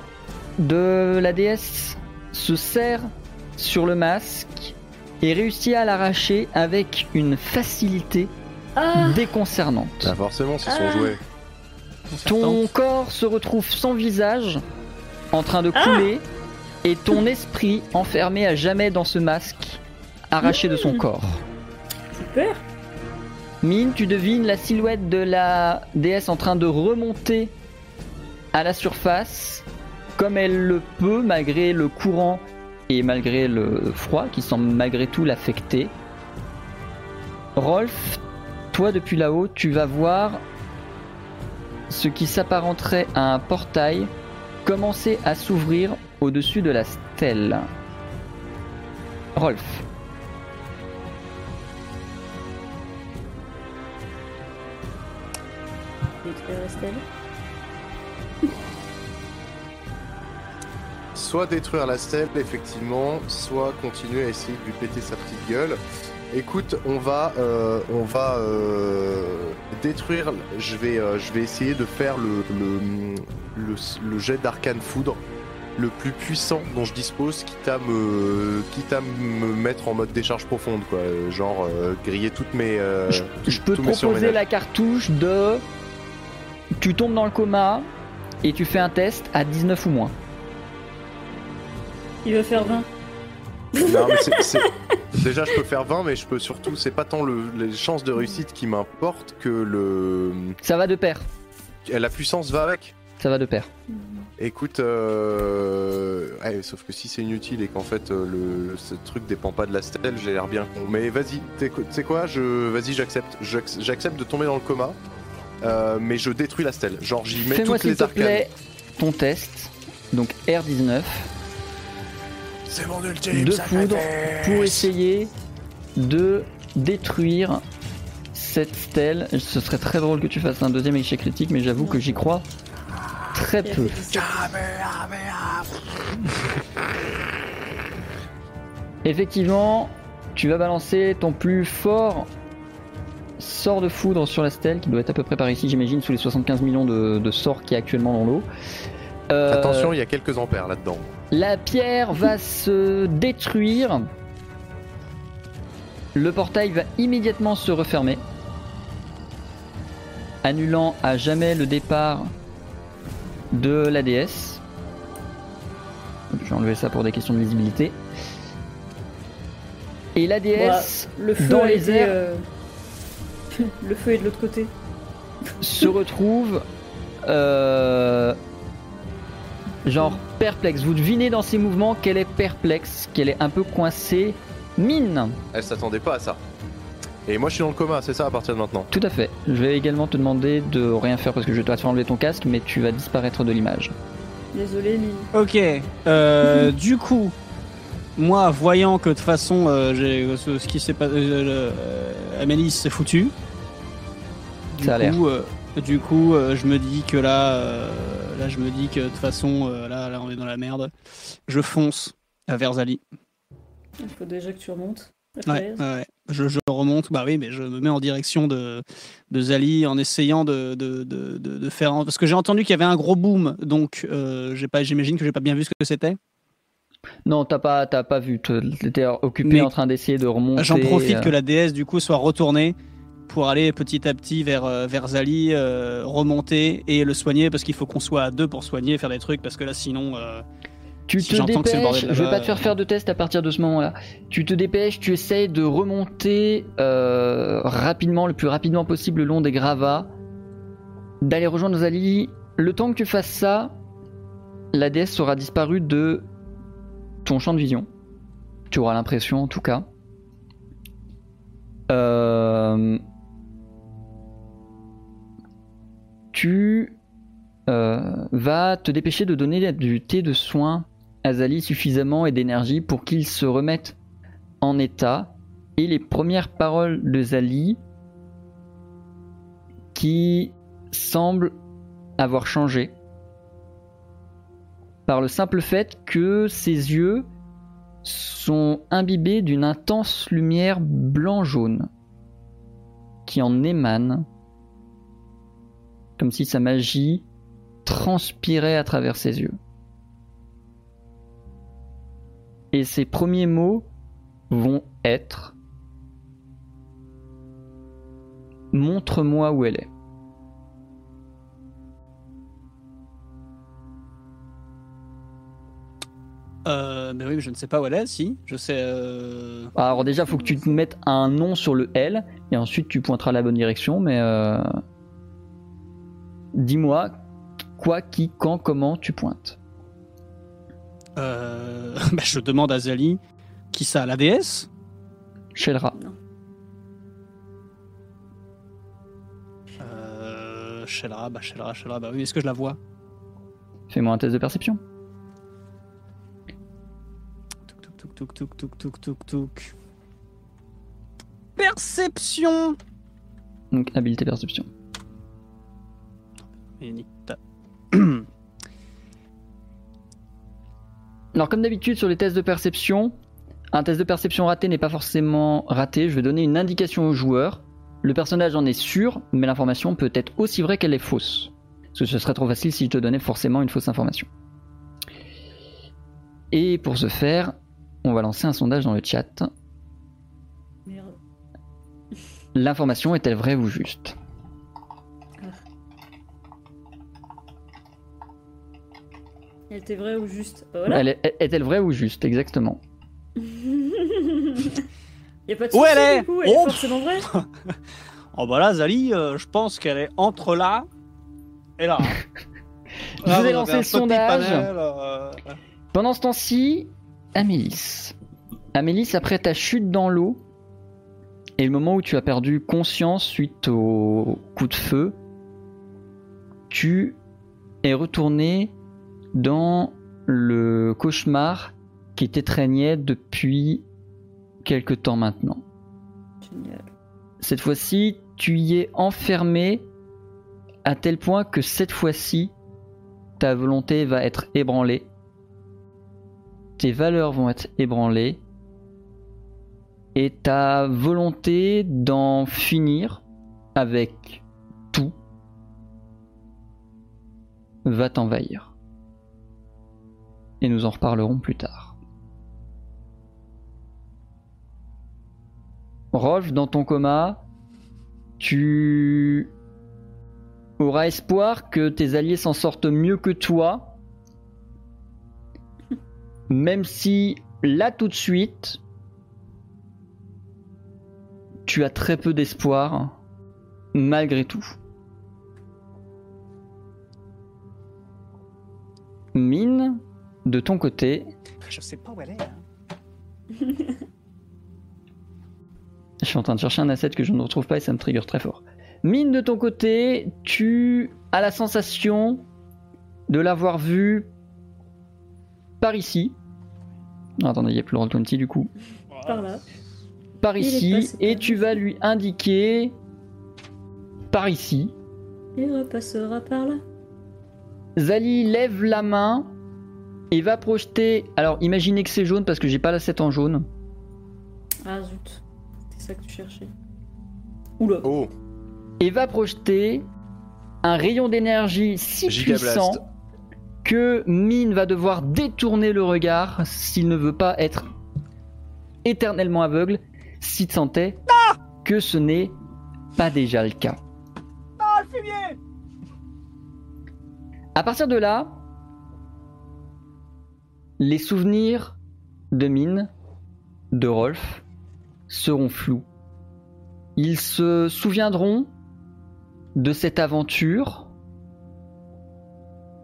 de la déesse se serre sur le masque et réussit à l'arracher avec une facilité Ah déconcernante. Bah forcément, c'est son Ah. jouet. Ton corps se retrouve sans visage, en train de couler, et ton esprit enfermé à jamais dans ce masque, arraché de son corps. Super Mine, tu devines la silhouette de la déesse en train de remonter à la surface, comme elle le peut, malgré le courant et malgré le froid qui semble malgré tout l'affecter. Rolf, toi depuis là-haut, tu vas voir ce qui s'apparenterait à un portail commencer à s'ouvrir au-dessus de la stèle. Rolf. Détruire la stèle. Soit détruire la stèle, effectivement, soit continuer à essayer de lui péter sa petite gueule. Écoute, on va, euh, on va euh, détruire. Je vais, euh, je vais essayer de faire le, le, le, le jet d'arcane foudre le plus puissant dont je dispose, quitte à me, quitte à me mettre en mode décharge profonde, quoi. Euh, Genre euh, griller toutes mes. euh, Je, je peux te proposer la cartouche de. Tu tombes dans le coma et tu fais un test à 19 ou moins. Il veut faire 20. Non, mais c'est- c'est- Déjà, je peux faire 20, mais je peux surtout. C'est pas tant le- les chances de réussite qui m'importent que le. Ça va de pair. La puissance va avec. Ça va de pair. Écoute, euh... ouais, sauf que si c'est inutile et qu'en fait euh, le ce truc dépend pas de la stèle, j'ai l'air bien con. Mais vas-y, tu sais quoi, je vas-y, j'accepte, J'ac- j'accepte de tomber dans le coma, euh, mais je détruis la stèle. Genre j'y mets Fais-moi toutes s'il les te arcanes. plaît ton test. Donc R19 C'est mon ultime de sacrifice. pour essayer de détruire cette stèle. Ce serait très drôle que tu fasses un deuxième échec critique, mais j'avoue que j'y crois très peu. fait 17. Effectivement, tu vas balancer ton plus fort sort de foudre sur la stèle, qui doit être à peu près par ici, j'imagine, sous les 75 millions de, de sorts qu'il y a actuellement dans l'eau. Euh, Attention, il y a quelques ampères là-dedans. La pierre va se détruire. Le portail va immédiatement se refermer, annulant à jamais le départ de la déesse. Je vais enlever ça pour des questions de visibilité. Et la déesse Le feu Dans les airs. euh, le feu est de l'autre côté. se retrouve euh, genre perplexe. Vous devinez dans ses mouvements qu'elle est perplexe, qu'elle est un peu coincée. Mine Elle s'attendait pas à ça. Et moi je suis dans le coma, c'est ça à partir de maintenant. Tout à fait. Je vais également te demander de rien faire parce que je vais te faire enlever ton casque, mais tu vas disparaître de l'image. Désolé, Lily. Ok. Euh, du coup, moi, voyant que de toute façon, euh, j'ai- ce, ce qui s'est passé, euh, euh, Amélie s'est foutue. Du Ça a l'air. coup, euh, du coup, euh, je me dis que là, euh, là, je me dis que de toute façon, euh, là, là, on est dans la merde. Je fonce vers Zali. Il faut déjà que tu remontes. Ouais. Je, je remonte, bah oui, mais je me mets en direction de, de Zali en essayant de, de, de, de- de faire. Parce que j'ai entendu qu'il y avait un gros boom, donc euh, j'ai pas, j'imagine que j'ai pas bien vu ce que c'était. Non, t'as pas, t'as pas vu. T'étais occupé Mais- en train d'essayer de remonter. J'en profite euh, que la déesse du coup soit retournée pour aller petit à petit vers, euh, vers Zali, euh, remonter et le soigner parce qu'il faut qu'on soit à deux pour soigner, faire des trucs parce que là sinon. Tu Si te dépêches, je vais pas te faire euh. faire de test à partir de ce moment-là. Tu te dépêches, tu essayes de remonter euh, rapidement, le plus rapidement possible le long des gravats, d'aller rejoindre Zali. Le temps que tu fasses ça, la déesse sera disparue de ton champ de vision. Tu auras l'impression en tout cas. Euh, Tu euh, vas te dépêcher de donner du thé de soin à Zali suffisamment et d'énergie pour qu'il se remette en état. Et les premières paroles de Zali qui semblent avoir changé par le simple fait que ses yeux sont imbibés d'une intense lumière blanc-jaune qui en émane comme si sa magie transpirait à travers ses yeux. Et ses premiers mots vont être Montre-moi où elle est. euh, mais oui, mais je ne sais pas où elle est. Si, je sais. euh, Alors déjà, faut que tu te mettes un nom sur le L, et ensuite tu pointeras la bonne direction, mais... euh, Dis-moi quoi, qui, quand, comment tu pointes. Euh, bah, je demande à Zali qui ça, la déesse Shelra. euh, Shelra, bah Shelra, Shelra, bah oui, est-ce que je la vois Fais-moi un test de perception. Touk, touk, touk, touk, touk, touk, touk, touk. Perception Donc habileté perception. Alors comme d'habitude sur les tests de perception, un test de perception raté n'est pas forcément raté. Je vais donner une indication au joueur. Le personnage en est sûr, mais l'information peut être aussi vraie qu'elle est fausse. Parce que ce serait trop facile si je te donnais forcément une fausse information. Et pour ce faire, on va lancer un sondage dans le chat. Merde. L'information est-elle vraie ou juste? Elle était vraie ou juste Bah Voilà. Elle est- Est-elle vraie ou juste Exactement. y a pas de Où souci, elle est du coup, elle est Oh. forcément vraie. Oh bah là, Zali, euh, je pense qu'elle est entre là et là. hein. Je Là, vous ai lancé le sondage. panel, euh, Pendant ce temps-ci, Amélis. Amélis, après ta chute dans l'eau et le moment où tu as perdu conscience suite au coup de feu, tu es retourné dans le cauchemar qui t'étreignait depuis quelque temps maintenant. Génial. Cette fois-ci, tu y es enfermé à tel point que cette fois-ci, ta volonté va être ébranlée. Tes valeurs vont être ébranlées. Et ta volonté d'en finir avec tout va t'envahir. Et nous en reparlerons plus tard. Rolf, dans ton coma, tu auras espoir que tes alliés s'en sortent mieux que toi. Même si là tout de suite, tu as très peu d'espoir, malgré tout. Mine, de ton côté, Je sais pas où elle est. hein. Je suis en train de chercher un asset que je ne retrouve pas et ça me trigger très fort. Mine de ton côté, tu as la sensation de l'avoir vu par ici. Non, attendez, il n'y a plus le Roll20 du coup. Par là. Par ici, passé et tu vas lui indiquer par ici. Il repassera par là. Zali lève la main et va projeter. Alors imaginez que c'est jaune parce que j'ai pas l'asset en jaune. Ah zut. C'était ça que tu cherchais. Oula. Oh, et va projeter un rayon d'énergie si Gigablast. puissant que Mine va devoir détourner le regard s'il ne veut pas être éternellement aveugle s'il sentait que ce n'est pas déjà le cas. Ah, le fumier À partir de là, les souvenirs de Mine, de Rolf, seront flous. Ils se souviendront de cette aventure,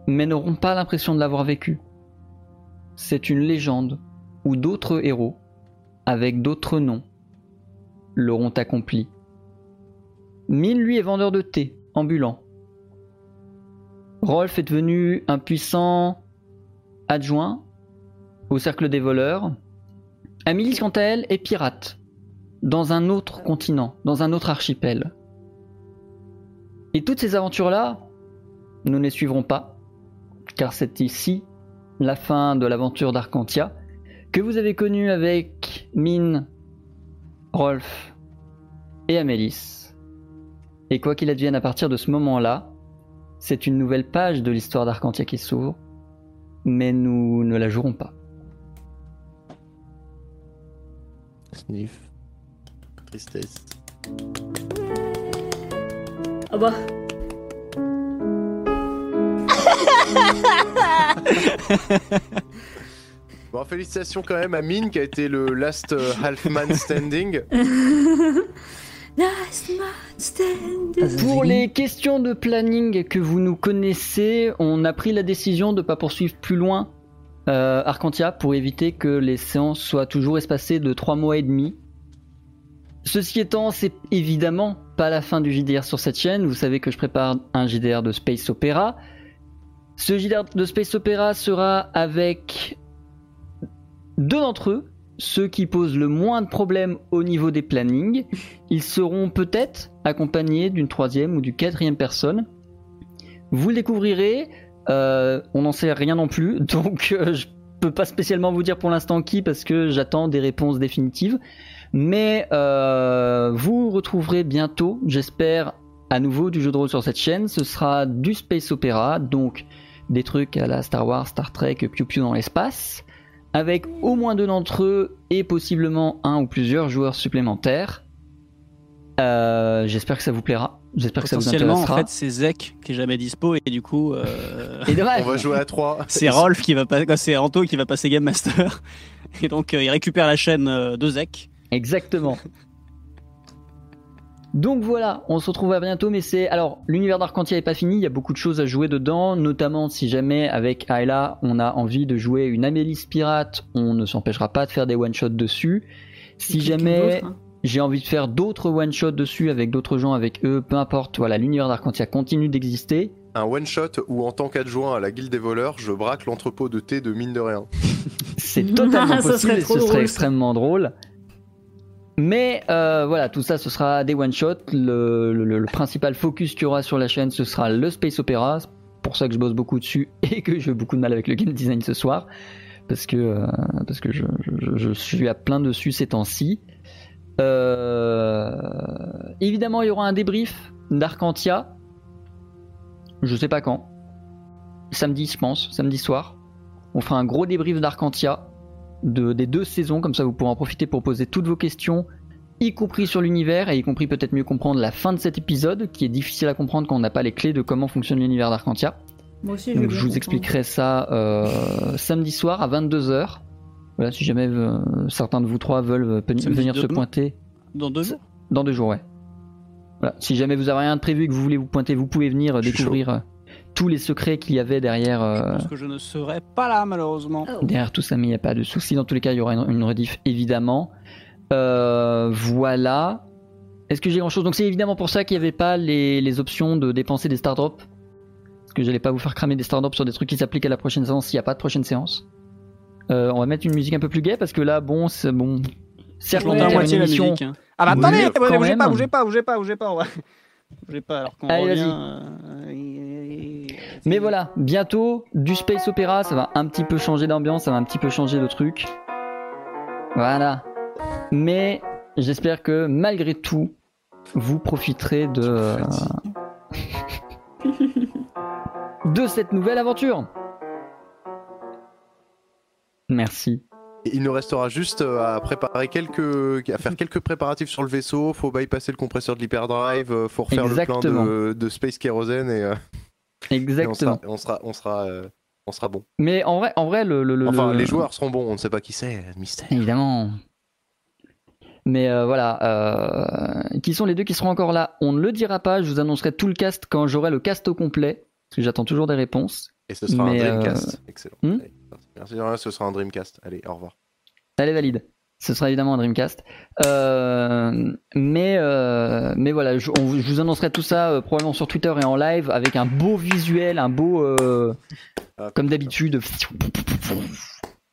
mais n'auront pas l'impression de l'avoir vécue. C'est une légende où d'autres héros, avec d'autres noms, l'auront accompli. Mine, lui, est vendeur de thé, ambulant. Rolf est devenu un puissant adjoint au cercle des voleurs. Amélie, quant à elle, est pirate, dans un autre continent, dans un autre archipel. Et toutes ces aventures-là, nous ne les suivrons pas, car c'est ici la fin de l'aventure d'Arcantia, que vous avez connue avec Mine, Rolf et Amélis. Et quoi qu'il advienne à partir de ce moment-là, c'est une nouvelle page de l'histoire d'Arcantia qui s'ouvre, mais nous ne la jouerons pas. Sniff. Tristesse. Ah bah. Bon, félicitations quand même à Mine qui a été le last euh, half man standing. Last man standing. Pour les questions de planning que vous nous connaissez, on a pris la décision de ne pas poursuivre plus loin euh, Arcantia pour éviter que les séances soient toujours espacées de 3 mois et demi. Ceci étant, c'est évidemment pas la fin du JDR sur cette chaîne. Vous savez que je prépare un JDR de Space Opera. Ce JDR de Space Opera sera avec deux d'entre eux, ceux qui posent le moins de problèmes au niveau des plannings. Ils seront peut-être accompagnés d'une troisième ou d'une quatrième personne. Vous le découvrirez. Euh, on n'en sait rien non plus, donc euh, je peux pas spécialement vous dire pour l'instant qui parce que j'attends des réponses définitives. Mais euh, vous retrouverez bientôt, j'espère, à nouveau du jeu de rôle sur cette chaîne. Ce sera du space opéra, donc des trucs à la Star Wars, Star Trek, Piu Piu dans l'espace, avec au moins deux d'entre eux et possiblement un ou plusieurs joueurs supplémentaires. Euh, j'espère que ça vous plaira. J'espère que ça vous Potentiellement, en fait, c'est Zek qui est jamais dispo et du coup, euh, Et dommage. On va jouer à 3. c'est Rolf qui va passer, c'est Anto qui va passer Game Master. Et donc, euh, il récupère la chaîne euh, de Zek. Exactement. Donc voilà, on se retrouve à bientôt, mais c'est alors l'univers d'Arcantia est pas fini, il y a beaucoup de choses à jouer dedans, notamment si jamais avec Ayla on a envie de jouer une Amélis pirate, on ne s'empêchera pas de faire des one shots dessus. Si jamais hein. J'ai envie de faire d'autres one shots dessus avec d'autres gens, avec eux, peu importe, voilà, l'univers d'Arcantia continue d'exister. Un one shot où en tant qu'adjoint à la guilde des voleurs, je braque l'entrepôt de thé de mine de rien. C'est totalement possible serait et trop ce serait drôle, extrêmement drôle. Mais euh, voilà, tout ça, ce sera des one-shots. Le, le- le principal focus qu'il y aura sur la chaîne, ce sera le Space Opera. C'est pour ça que je bosse beaucoup dessus et que j'ai beaucoup de mal avec le game design ce soir. Parce que, euh, parce que je, je- je suis à plein dessus ces temps-ci. Euh, évidemment, il y aura un débrief d'Arcantia. Je sais pas quand. Samedi, je pense, samedi soir. On fera un gros débrief d'Arcantia de, des deux saisons, comme ça vous pourrez en profiter pour poser toutes vos questions, y compris sur l'univers et y compris peut-être mieux comprendre la fin de cet épisode, qui est difficile à comprendre quand on n'a pas les clés de comment fonctionne l'univers d'Arcantia. Moi aussi, Donc je vous comprendre. expliquerai ça euh, samedi soir à 22h. Voilà, si jamais euh, certains de vous trois veulent euh, venir se pointer Dans deux jours. dans deux jours, ouais. Voilà, si jamais vous avez rien de prévu et que vous voulez vous pointer, vous pouvez venir euh, découvrir euh, tous les secrets qu'il y avait derrière. euh, Parce que je ne serai pas là, malheureusement. Oh. derrière tout ça, mais il n'y a pas de souci. Dans tous les cas, il y aura une, une rediff, évidemment. Euh, voilà. Est-ce que j'ai grand chose Donc, c'est évidemment pour ça qu'il n'y avait pas les, les options de dépenser des star drops. Parce que j'allais pas vous faire cramer des star drops sur des trucs qui s'appliquent à la prochaine séance s'il n'y a pas de prochaine séance. Euh, on va mettre une musique un peu plus gaie parce que là, bon, c'est bon. Certes, on à moitié la musique. hein. Ah bah Oui, attendez, quand bougez même. pas, bougez pas, bougez pas, bougez pas, on va... Bougez pas, alors qu'on revient... euh, Mais voilà, bientôt du space opéra, ça va un petit peu changer d'ambiance, ça va un petit peu changer le truc. Voilà. Mais j'espère que malgré tout, vous profiterez de euh, de cette nouvelle aventure. Merci. Et Il nous restera juste euh, à préparer quelques, à faire quelques préparatifs sur le vaisseau. Faut bypasser le compresseur de l'hyperdrive. euh, Faut refaire Exactement. le plan de, de Space Kerosene et, euh, et on Exactement. sera, on sera, on sera, euh, on sera bon. Mais en vrai, en vrai, le, le- le- Enfin, le- les joueurs seront bons. On ne sait pas qui c'est. Mystère. Évidemment. Mais euh, voilà, qui sont les deux qui seront encore là On ne le dira pas, je vous annoncerai tout le cast quand j'aurai le cast au complet, parce que j'attends toujours des réponses. Et ce sera Mais, un Dreamcast. Excellent. hmm Allez, merci. Merci. Ce sera un Dreamcast. Allez, au revoir. Allez, valide. Ce sera évidemment un Dreamcast. Euh, mais, euh, mais voilà, je, on- je vous annoncerai tout ça euh, probablement sur Twitter et en live avec un beau visuel, un beau. euh, Ah, comme d'habitude.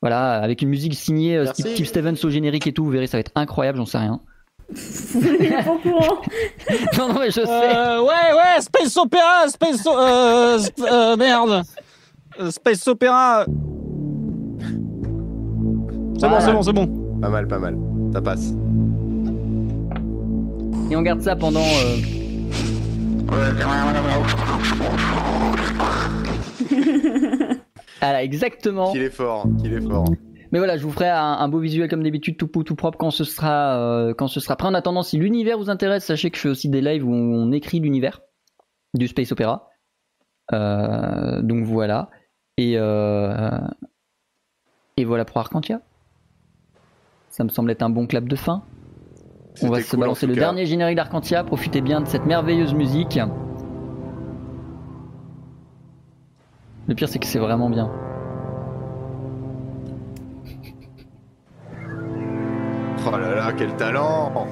Voilà, avec une musique signée euh. Steve, Steve Stevens au générique et tout, vous verrez, ça va être incroyable, j'en sais rien. Il est pas au courant. non, non, mais je sais. Euh, ouais, ouais, Space Opera, Space... Euh, euh, merde. Space Opera... C'est bon, c'est bon, c'est bon. Pas mal, pas mal. Ça passe. Et on garde ça pendant. euh, Voilà, exactement. Qu'il est fort. Qu'il est fort. Mais voilà, je vous ferai un, un beau visuel comme d'habitude, tout, pou- tout propre quand ce sera, euh, quand ce sera prêt. En attendant, si l'univers vous intéresse, sachez que je fais aussi des lives où on écrit l'univers du space opéra. Euh, donc voilà. Et euh, et voilà pour Arcantia. Ça me semble être un bon clap de fin. On va se cool, balancer le cas. dernier générique d'Arcantia. Profitez bien de cette merveilleuse musique. Le pire, c'est que c'est vraiment bien. Oh là là, quel talent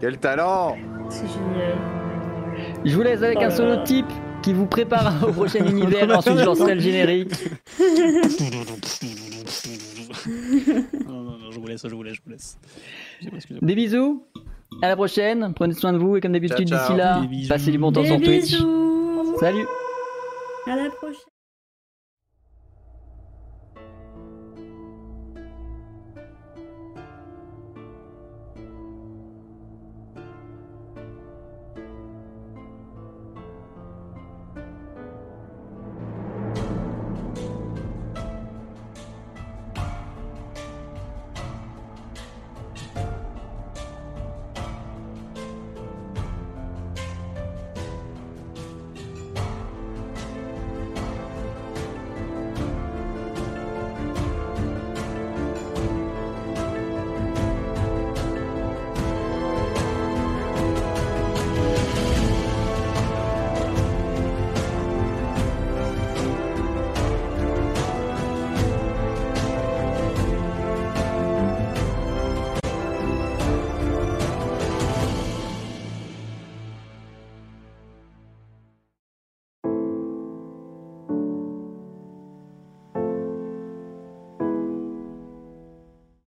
Quel talent C'est génial. Je vous laisse avec Oh un solo là. type qui vous prépare au prochain univers. Ensuite, je lancerai le générique. Non, non, non, je vous laisse, je vous laisse, je vous laisse. Des bisous. À la prochaine. Prenez soin de vous. Et comme d'habitude, Ciao, ciao. d'ici là, passez du bon temps Des sur Twitch. bisous. Salut. À la prochaine.